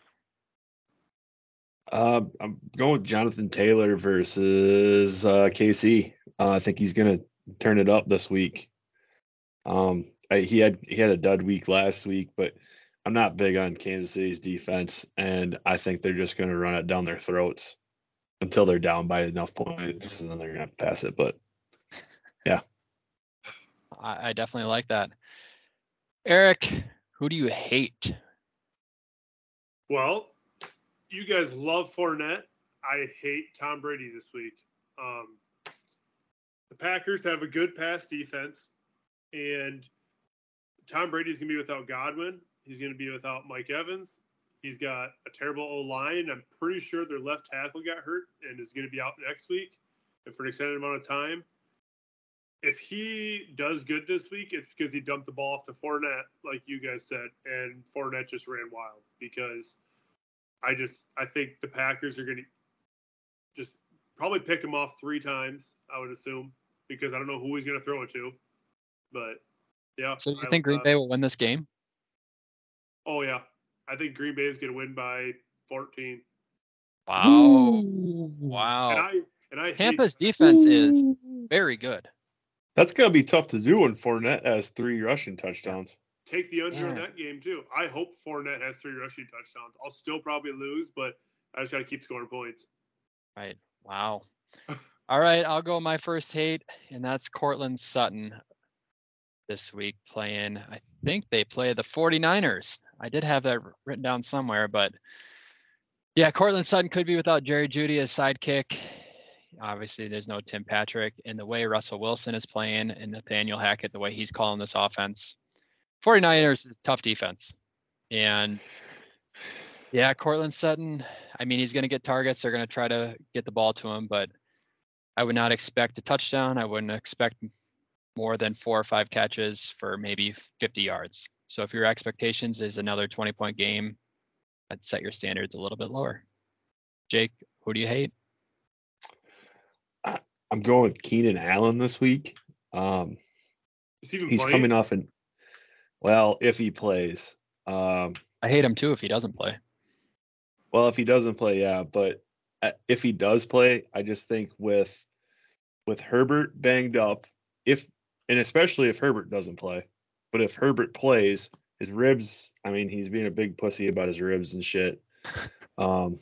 Uh, I'm going with Jonathan Taylor versus uh, KC. Uh, I think he's gonna turn it up this week. Um, I, he had he had a dud week last week, but I'm not big on Kansas City's defense, and I think they're just gonna run it down their throats until they're down by enough points, and then they're gonna pass it. But I, I definitely like that. Eric, who do you hate? Well, you guys love Fournette. I hate Tom Brady this week. Um, the Packers have a good pass defense, and Tom Brady's going to be without Godwin. He's going to be without Mike Evans. He's got a terrible O line. I'm pretty sure their left tackle got hurt and is going to be out next week and for an extended amount of time. If he does good this week, it's because he dumped the ball off to Fournette, like you guys said, and Fournette just ran wild because I just I think the Packers are going to just probably pick him off three times. I would assume because I don't know who he's going to throw it to, but yeah. So you I- think Green uh, Bay will win this game? Oh yeah, I think Green Bay is going to win by 14. Wow. And Wow. I and I hate- Tampa's defense is very good. That's gonna be tough to do when Fournette has three rushing touchdowns. take the under in that game too. I hope Fournette has three rushing touchdowns. I'll still probably lose, but I just got to keep scoring points. Right. Wow. All right, I'll go my first hate, and that's Courtland Sutton this week playing. I think they play the 49ers. I did have that written down somewhere, but yeah, Courtland Sutton could be without Jerry Jeudy as sidekick. Obviously, there's no Tim Patrick, and the way Russell Wilson is playing and Nathaniel Hackett, the way he's calling this offense, 49ers is tough defense. And yeah, Courtland Sutton, I mean, he's going to get targets. They're going to try to get the ball to him, but I would not expect a touchdown. I wouldn't expect more than four or five catches for maybe 50 yards. So if your expectations is another 20 point game, I'd set your standards a little bit lower. Jake, who do you hate? I'm going with Keenan Allen this week. Um, Is he even he's playing? coming off and well, if he plays. Um, I hate him too if he doesn't play. well, if he doesn't play, yeah, but uh, if he does play, I just think with with Herbert banged up, if and especially if Herbert doesn't play, but if Herbert plays, his ribs, I mean, he's being a big pussy about his ribs and shit. Um,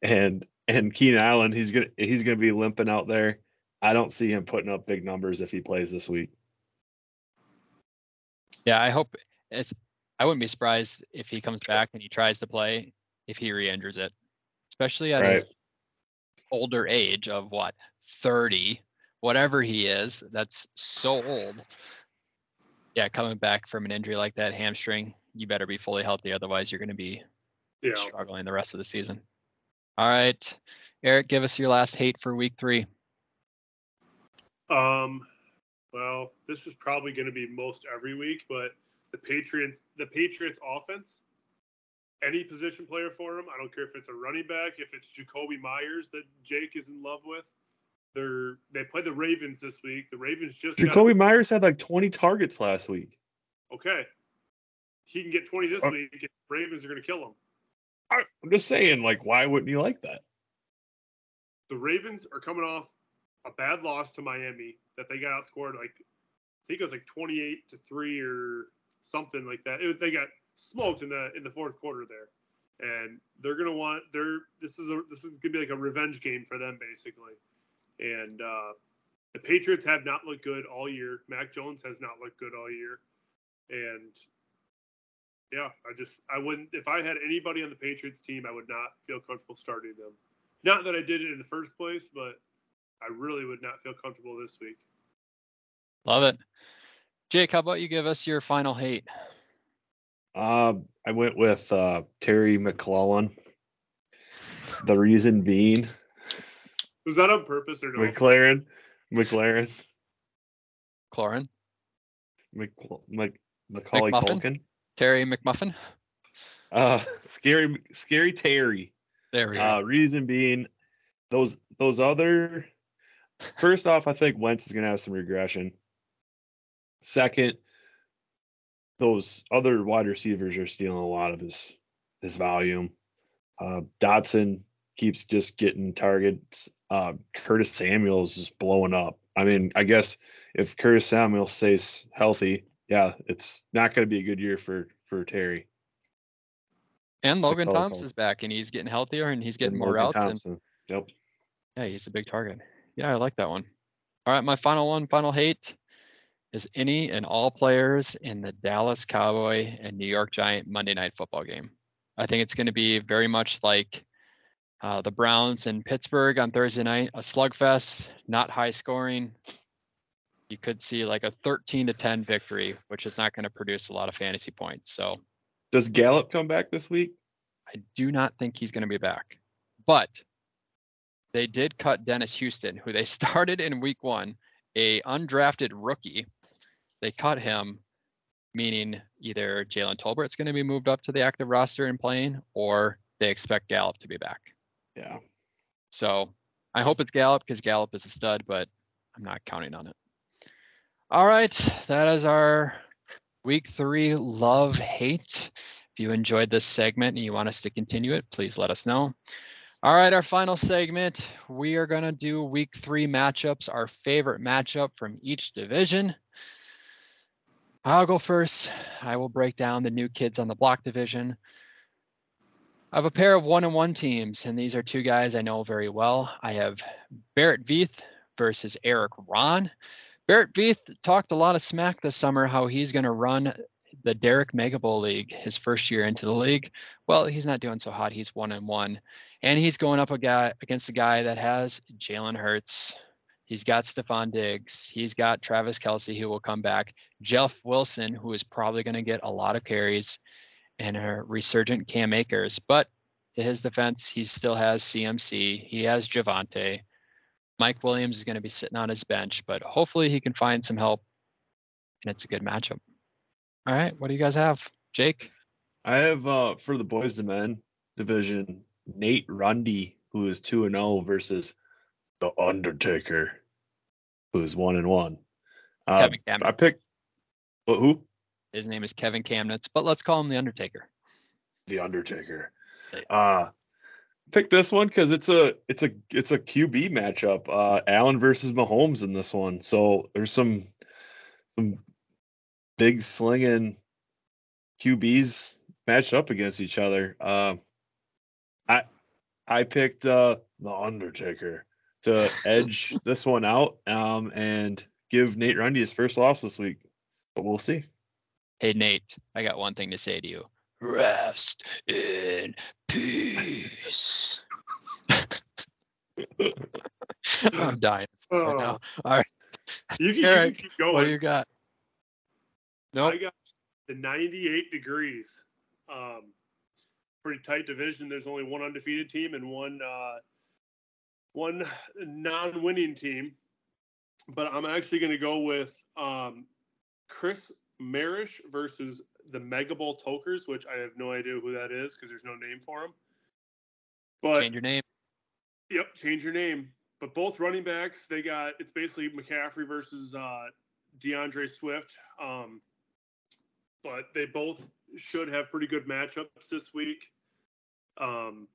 and and Keenan Allen, he's gonna he's gonna be limping out there. I don't see him putting up big numbers if he plays this week. Yeah, I hope it's. I wouldn't be surprised if he comes back and he tries to play if he re-injures it, especially at his older age of what 30, whatever he is. That's so old. Yeah, coming back from an injury like that, hamstring, you better be fully healthy. Otherwise, you're going to be Yeah. struggling the rest of the season. All right, Eric, give us your last hate for week three. Um. Well, this is probably going to be most every week, but the Patriots, the Patriots offense, any position player for them. I don't care if it's a running back, if it's Jakobi Meyers that Jake is in love with. They're they play the Ravens this week. The Ravens just got- Jakobi Meyers had like 20 targets last week. okay. He can get 20 this Uh, week. and Ravens are going to kill him. I'm just saying, like, why wouldn't you like that? the Ravens are coming off a bad loss to Miami that they got outscored like I think it was like 28 to 3 or something like that. It was, they got smoked in the in the fourth quarter there. And they're going to want they're this is a this is going to be like a revenge game for them basically. And uh the Patriots have not looked good all year. Mac Jones has not looked good all year. And yeah, I just I wouldn't if I had anybody on the Patriots team, I would not feel comfortable starting them. Not that I did it in the first place, but I really would not feel comfortable this week. Love it. Jake, how about you give us your final hate? Uh, I went with uh, Terry McClellan. The reason being, Was that on purpose or no? McLaren, McLaren, Clorin, Mc, Mc, Macaulay McMuffin? Culkin. Terry McMuffin. Uh, scary, scary Terry. There we go. Uh, reason being, those those other. First off, I think Wentz is going to have some regression. Second, those other wide receivers are stealing a lot of his his volume. Uh, Dotson keeps just getting targets. Uh, Curtis Samuels is blowing up. I mean, I guess if Curtis Samuel stays healthy, yeah, it's not going to be a good year for for Terry. And Logan color Thompson is back and he's getting healthier and he's getting And more Logan routes. And Yep. yeah, he's a big target. Yeah, I like that one. All right, my final one, final hate is any and all players in the Dallas Cowboy and New York Giant Monday night football game. I think it's going to be very much like uh, the Browns in Pittsburgh on Thursday night, a slugfest, not high scoring. You could see like a 13 to 10 victory, which is not going to produce a lot of fantasy points. So Does Gallup come back this week? I do not think he's going to be back. But they did cut Dennis Houston, who they started in week one, a undrafted rookie. They cut him, meaning either Jalen Tolbert's going to be moved up to the active roster and playing, or they expect Gallup to be back. Yeah. So I hope it's Gallup because Gallup is a stud, but I'm not counting on it. All right, that is our week three love hate. If you enjoyed this segment and you want us to continue it, please let us know. All right, our final segment, we are going to do week three matchups, our favorite matchup from each division. I'll go first. I will break down the new kids on the block division. I have a pair of one and one teams, and these are two guys I know very well. I have Barrett Veith versus Eric Ron. Barrett Veith talked a lot of smack this summer how he's going to run the Derek Mega Bowl League his first year into the league. Well, he's not doing so hot. He's one and one, and he's going up a guy against a guy that has Jalen Hurts. He's got Stefon Diggs. He's got Travis Kelce, who will come back. Jeff Wilson, who is probably going to get a lot of carries, and a resurgent Cam Akers. But to his defense, he still has CMC. He has Javonte. Mike Williams is going to be sitting on his bench, but hopefully he can find some help, and it's a good matchup. All right, what do you guys have, Jake? I have uh for the boys to men division Nate Rundy, who is two and zero versus the Undertaker, who is one and one. Uh, Kevin I Kamnitz. picked. But who? His name is Kevin Kamnitz, but let's call him the Undertaker. The Undertaker. Uh pick this one because it's a it's a it's a QB matchup. Uh Allen versus Mahomes in this one. So there's some some big slinging QBs matched up against each other. Uh, I I picked uh the Undertaker to edge this one out um and give Nate Rundy his first loss this week. But we'll see. Hey Nate, I got one thing to say to you. Rest in peace. I'm dying right now. All right, You can, you can keep going. what do you got? Nope. I got the 98 degrees. Um, pretty tight division. There's only one undefeated team and one uh, one non-winning team. But I'm actually going to go with um, Chris Marish versus the Mega Bowl Tokers, which I have no idea who that is because there's no name for him. But Change your name. Yep, change your name. But both running backs, they got it's basically McCaffrey versus uh, D'Andre Swift. Um, but they both should have pretty good matchups this week. Um,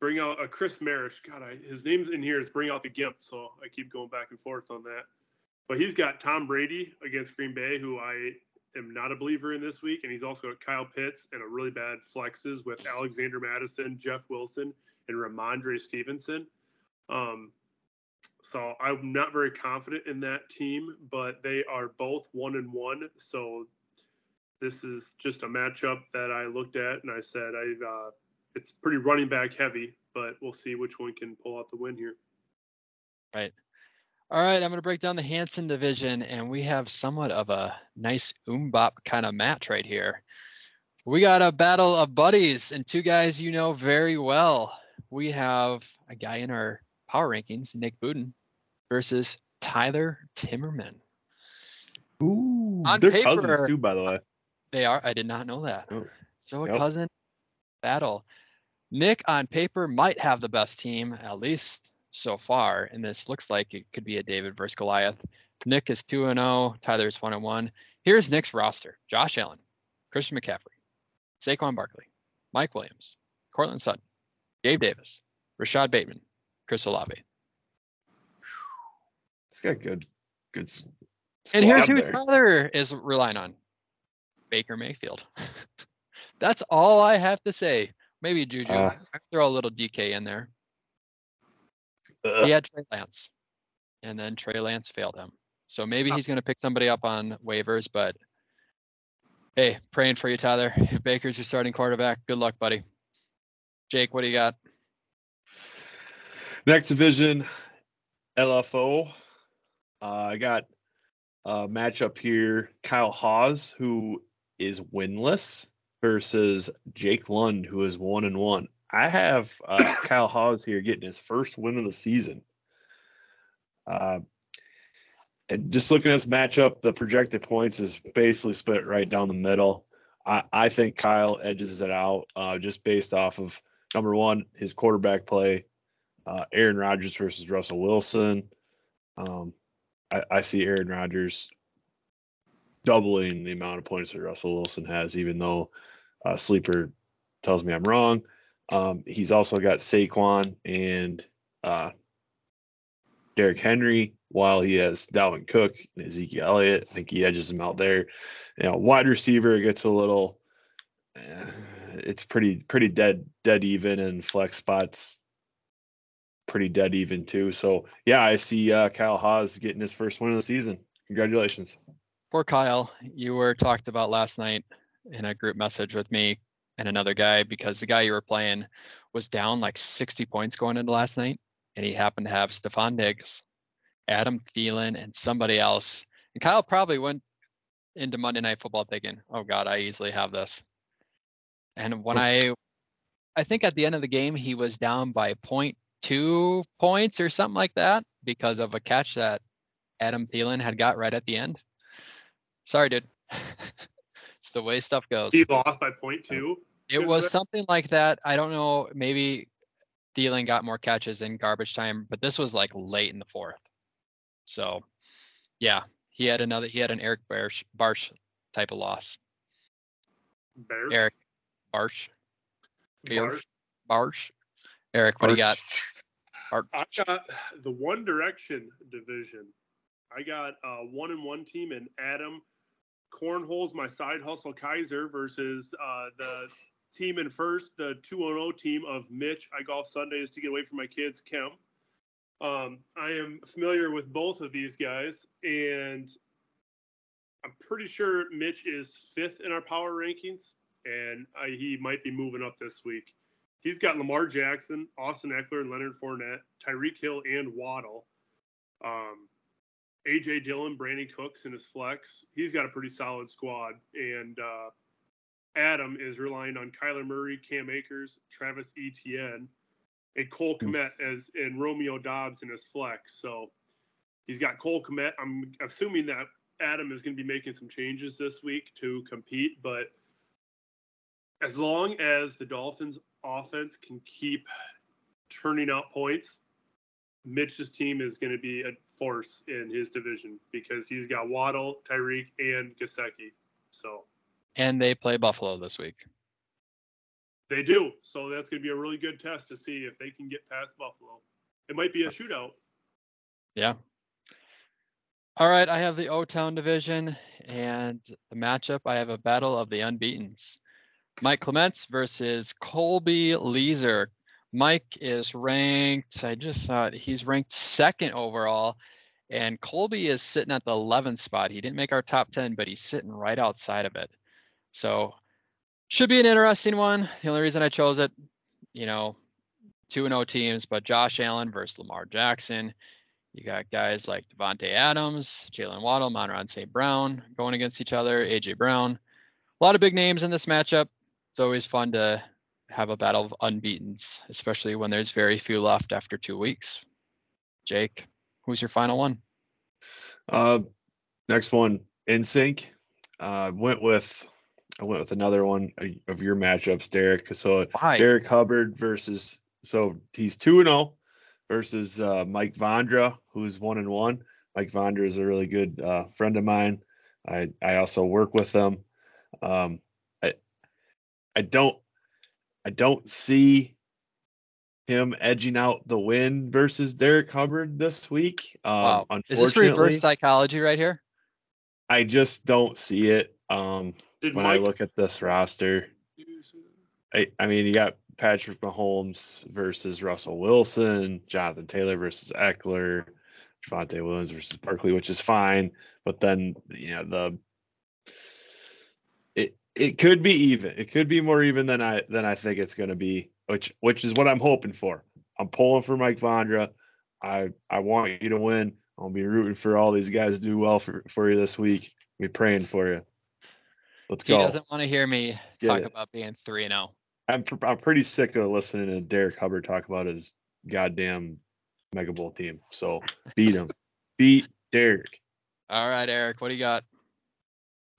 bring out a Chris Marish. God, I, his name's in here is bring out the gimp, so I keep going back and forth on that. But he's got Tom Brady against Green Bay, who I am not a believer in this week, and he's also got Kyle Pitts and a really bad flexes with Alexander Mattison, Jeff Wilson, and Rhamondre Stevenson. Um, so I'm not very confident in that team, but they are both one and one. So this is just a matchup that I looked at and I said I uh, it's pretty running back heavy, but we'll see which one can pull out the win here. Right. All right, I'm going to break down the Hanson division, and we have somewhat of a nice umbop kind of match right here. We got a battle of buddies and two guys you know very well. We have a guy in our power rankings, Nick Buden, versus Tyler Timmerman. Ooh. On They're paper, cousins too, by the way. They are. I did not know that. Oh, So a yep. cousin battle. Nick on paper might have the best team, at least so far, and this looks like it could be a David versus Goliath. Nick is 2 and 0, is 1 and 1. Here's Nick's roster Josh Allen, Christian McCaffrey, Saquon Barkley, Mike Williams, Courtland Sutton, Gabe Davis, Rashod Bateman, Chris Olave. It's got good, good. And here's who there. Tyler is relying on Baker Mayfield. That's all I have to say. Maybe Juju. Uh. throw a little DK in there. Ugh. He had Trey Lance, and then Trey Lance failed him. So maybe he's going to pick somebody up on waivers, but hey, praying for you, Tyler. If Baker's your starting quarterback, good luck, buddy. Jake, what do you got? Next division, LFO. Uh, I got a matchup here. Kyle Hawes, who is winless, versus Jake Lund, who is one and one. I have uh, Kyle Hawes here getting his first win of the season. Uh, and just looking at this matchup, the projected points is basically split right down the middle. I, I think Kyle edges it out uh, just based off of number one, his quarterback play, uh, Aaron Rodgers versus Russell Wilson. Um, I, I see Aaron Rodgers doubling the amount of points that Russell Wilson has, even though uh, Sleeper tells me I'm wrong. Um, he's also got Saquon and uh, Derrick Henry, while he has Dalvin Cook and Ezekiel Elliott. I think he edges him out there. You know, wide receiver gets a little. eh, it's pretty pretty dead dead even, and flex spots pretty dead even too. So yeah, I see uh, Kyle Haas getting his first win of the season. Congratulations. Poor Kyle, you were talked about last night in a group message with me and another guy because the guy you were playing was down like 60 points going into last night, and he happened to have Stefon Diggs, Adam Thielen, and somebody else. And Kyle probably went into Monday Night Football thinking, "Oh God, I easily have this." And when I, I think at the end of the game he was down by 0.2 points or something like that because of a catch that Adam Thielen had got right at the end. Sorry, dude. it's the way stuff goes. He lost by point two. It was that- something like that. I don't know. Maybe Thielen got more catches in garbage time, but this was like late in the fourth. So, yeah, he had another. He had an Eric Barsh, Barsh type of loss. Bears. Eric Barsh. Bears. Barsh. Eric, what do you got? Barsh. I got the One Direction division. I got a one and one team and Adam cornholes my side hustle Kaiser versus uh, the team in first, the 2 0 team of Mitch. I golf Sundays to get away from my kids, Kim. Um, I am familiar with both of these guys, and I'm pretty sure Mitch is fifth in our power rankings, and I, he might be moving up this week. He's got Lamar Jackson, Austin Ekeler, and Leonard Fournette, Tyreek Hill, and Waddle. Um, AJ Dillon, Brandin Cooks in his flex. He's got a pretty solid squad. And uh, Adam is relying on Kyler Murray, Cam Akers, Travis Etienne, and Cole Kmet as and Romeo Doubs in his flex. So he's got Cole Kmet. I'm assuming that Adam is going to be making some changes this week to compete, but as long as the Dolphins offense can keep turning out points, Mitch's team is going to be a force in his division because he's got Waddle, Tyreek, and Gesicki. So And they play Buffalo this week. they do. So that's going to be a really good test to see if they can get past Buffalo. It might be a shootout. Yeah. All right, I have the O Town division and the matchup. I have a battle of the unbeatens. Mike Clements versus Colby Leeser. Mike is ranked, I just it, he's ranked second overall, and Colby is sitting at the 11th spot. He didn't make our top 10, but he's sitting right outside of it. So, should be an interesting one. The only reason I chose it, you know, 2 and 0 teams, but Josh Allen versus Lamar Jackson. You got guys like Davante Adams, Jaylen Waddle, Amon-Ra St. Brown going against each other, AJ Brown. A lot of big names in this matchup. It's always fun to have a battle of unbeatens, especially when there's very few left after two weeks. Jake, who's your final one? Uh, next one, in sync. Uh, went with I went with another one of your matchups, Derek. So Why? Derek Hubbard versus so he's two and zero versus uh, Mike Vondra, who's one and one. Mike Vondra is a really good uh, friend of mine. I I also work with them. Um, I I don't I don't see him edging out the win versus Derek Hubbard this week. Um, Wow. Is this reverse psychology right here? I just don't see it. Um, when Mike? I look at this roster, I, I mean, you got Patrick Mahomes versus Russell Wilson, Jonathan Taylor versus Ekeler, Javonte Williams versus Barkley, which is fine. But then, you know, the it it could be even. It could be more even than I than I think it's going to be, which which is what I'm hoping for. I'm pulling for Mike Vondra. I I want you to win. I'll be rooting for all these guys to do well for for you this week. Be praying for you. Let's He go. He doesn't want to hear me Get talk it. about being 3 and oh. 0. I'm pr- I'm pretty sick of listening to Derek Hubbard talk about his goddamn Mega Bowl team. So beat him, beat Derek. All right, Eric, what do you got?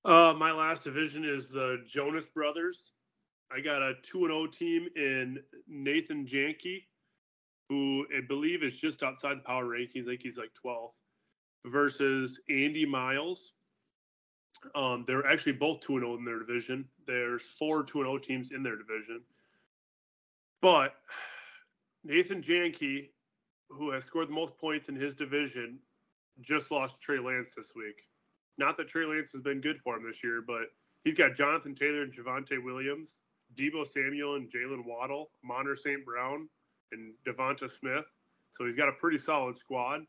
Uh, my last division is the Jonas Brothers. I got a two and O team in Nathan Janke, who I believe is just outside the power rankings. I think he's like 12th, versus Andy Miles. Um, they're actually both two and O in their division. There's four two and O teams in their division, but Nathan Janke, who has scored the most points in his division, just lost Trey Lance this week. Not that Trey Lance has been good for him this year, but he's got Jonathan Taylor and Javonte Williams, Deebo Samuel and Jaylen Waddle, Amon-Ra St. Brown, and DeVonta Smith. So he's got a pretty solid squad.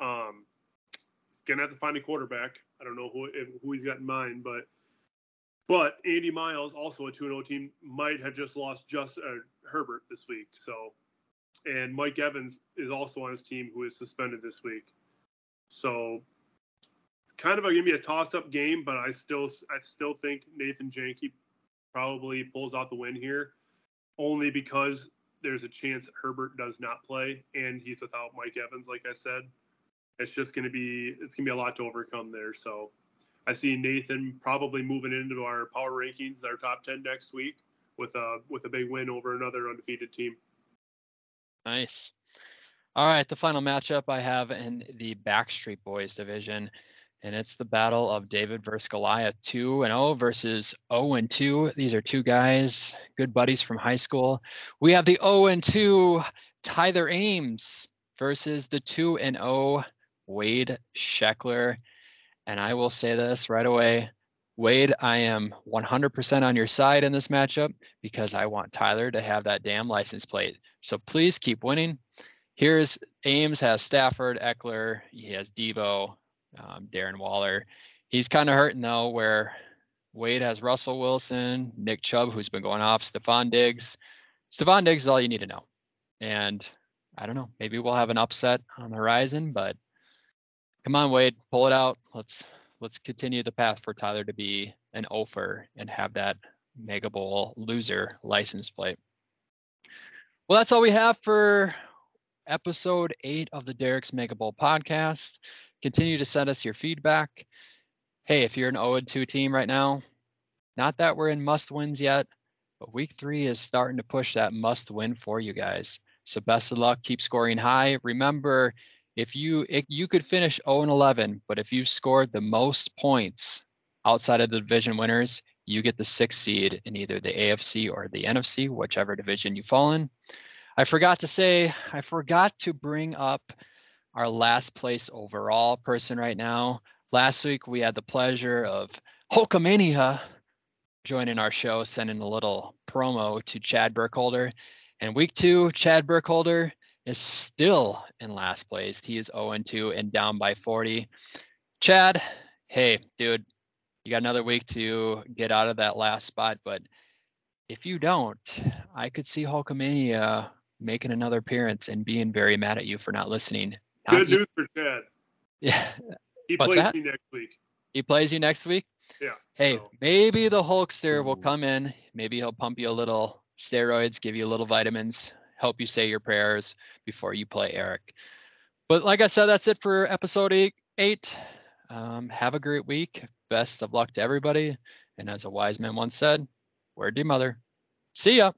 Um, he's gonna have to find a quarterback. I don't know who who he's got in mind, but but Andy Miles, also a two and O team, might have just lost just uh, Herbert this week. So, and Mike Evans is also on his team, who is suspended this week. So it's kind of gonna be a toss-up game, but I still I still think Nathan Janke probably pulls out the win here, only because there's a chance that Herbert does not play and he's without Mike Evans. Like I said, it's just gonna be it's gonna be a lot to overcome there. So I see Nathan probably moving into our power rankings, our top ten next week with a with a big win over another undefeated team. Nice. All right, the final matchup I have in the Backstreet Boys division, and it's the battle of David versus Goliath, 2 and 0 versus 0 and 2. These are two guys, good buddies from high school. We have the 0 and 2 Tyler Ames versus the 2 and 0 Wade Scheckler. And I will say this right away. Wade, I am 100% on your side in this matchup because I want Tyler to have that damn license plate. So please keep winning. Here's Ames has Stafford, Ekeler, he has Deebo, um, Darren Waller. He's kind of hurting though, where Wade has Russell Wilson, Nick Chubb, who's been going off, Stefon Diggs. Stefon Diggs is all you need to know. And I don't know, maybe we'll have an upset on the horizon, but come on, Wade, pull it out. Let's let's continue the path for Tyler to be an offer and have that Mega Bowl loser license plate. Well, that's all we have for episode eight of the Derek's Mega Bowl podcast. Continue to send us your feedback. Hey, if you're an 0 2 team right now, not that we're in must wins yet, but week three is starting to push that must win for you guys. So best of luck. Keep scoring high. Remember, if you if you could finish 0 and 11, but if you've scored the most points outside of the division winners, you get the sixth seed in either the AFC or the NFC, whichever division you fall in. I forgot to say, I forgot to bring up our last place overall person right now. Last week we had the pleasure of Hulkamania joining our show, sending a little promo to Chad Burkholder. And week two, Chad Burkholder is still in last place. He is 0 2 and down by 40. Chad, hey, dude, you got another week to get out of that last spot. But if you don't, I could see Hulkamania making another appearance and being very mad at you for not listening. Not Good news for Chad. Yeah, He What's plays that? me next week. he plays you next week. Yeah. Hey, so- maybe the Hulkster will come in. Maybe he'll pump you a little steroids, give you a little vitamins, help you say your prayers before you play Eric. But like I said, that's it for episode eight. eight. Um, have a great week. Best of luck to everybody. And as a wise man once said, word to your mother. See ya.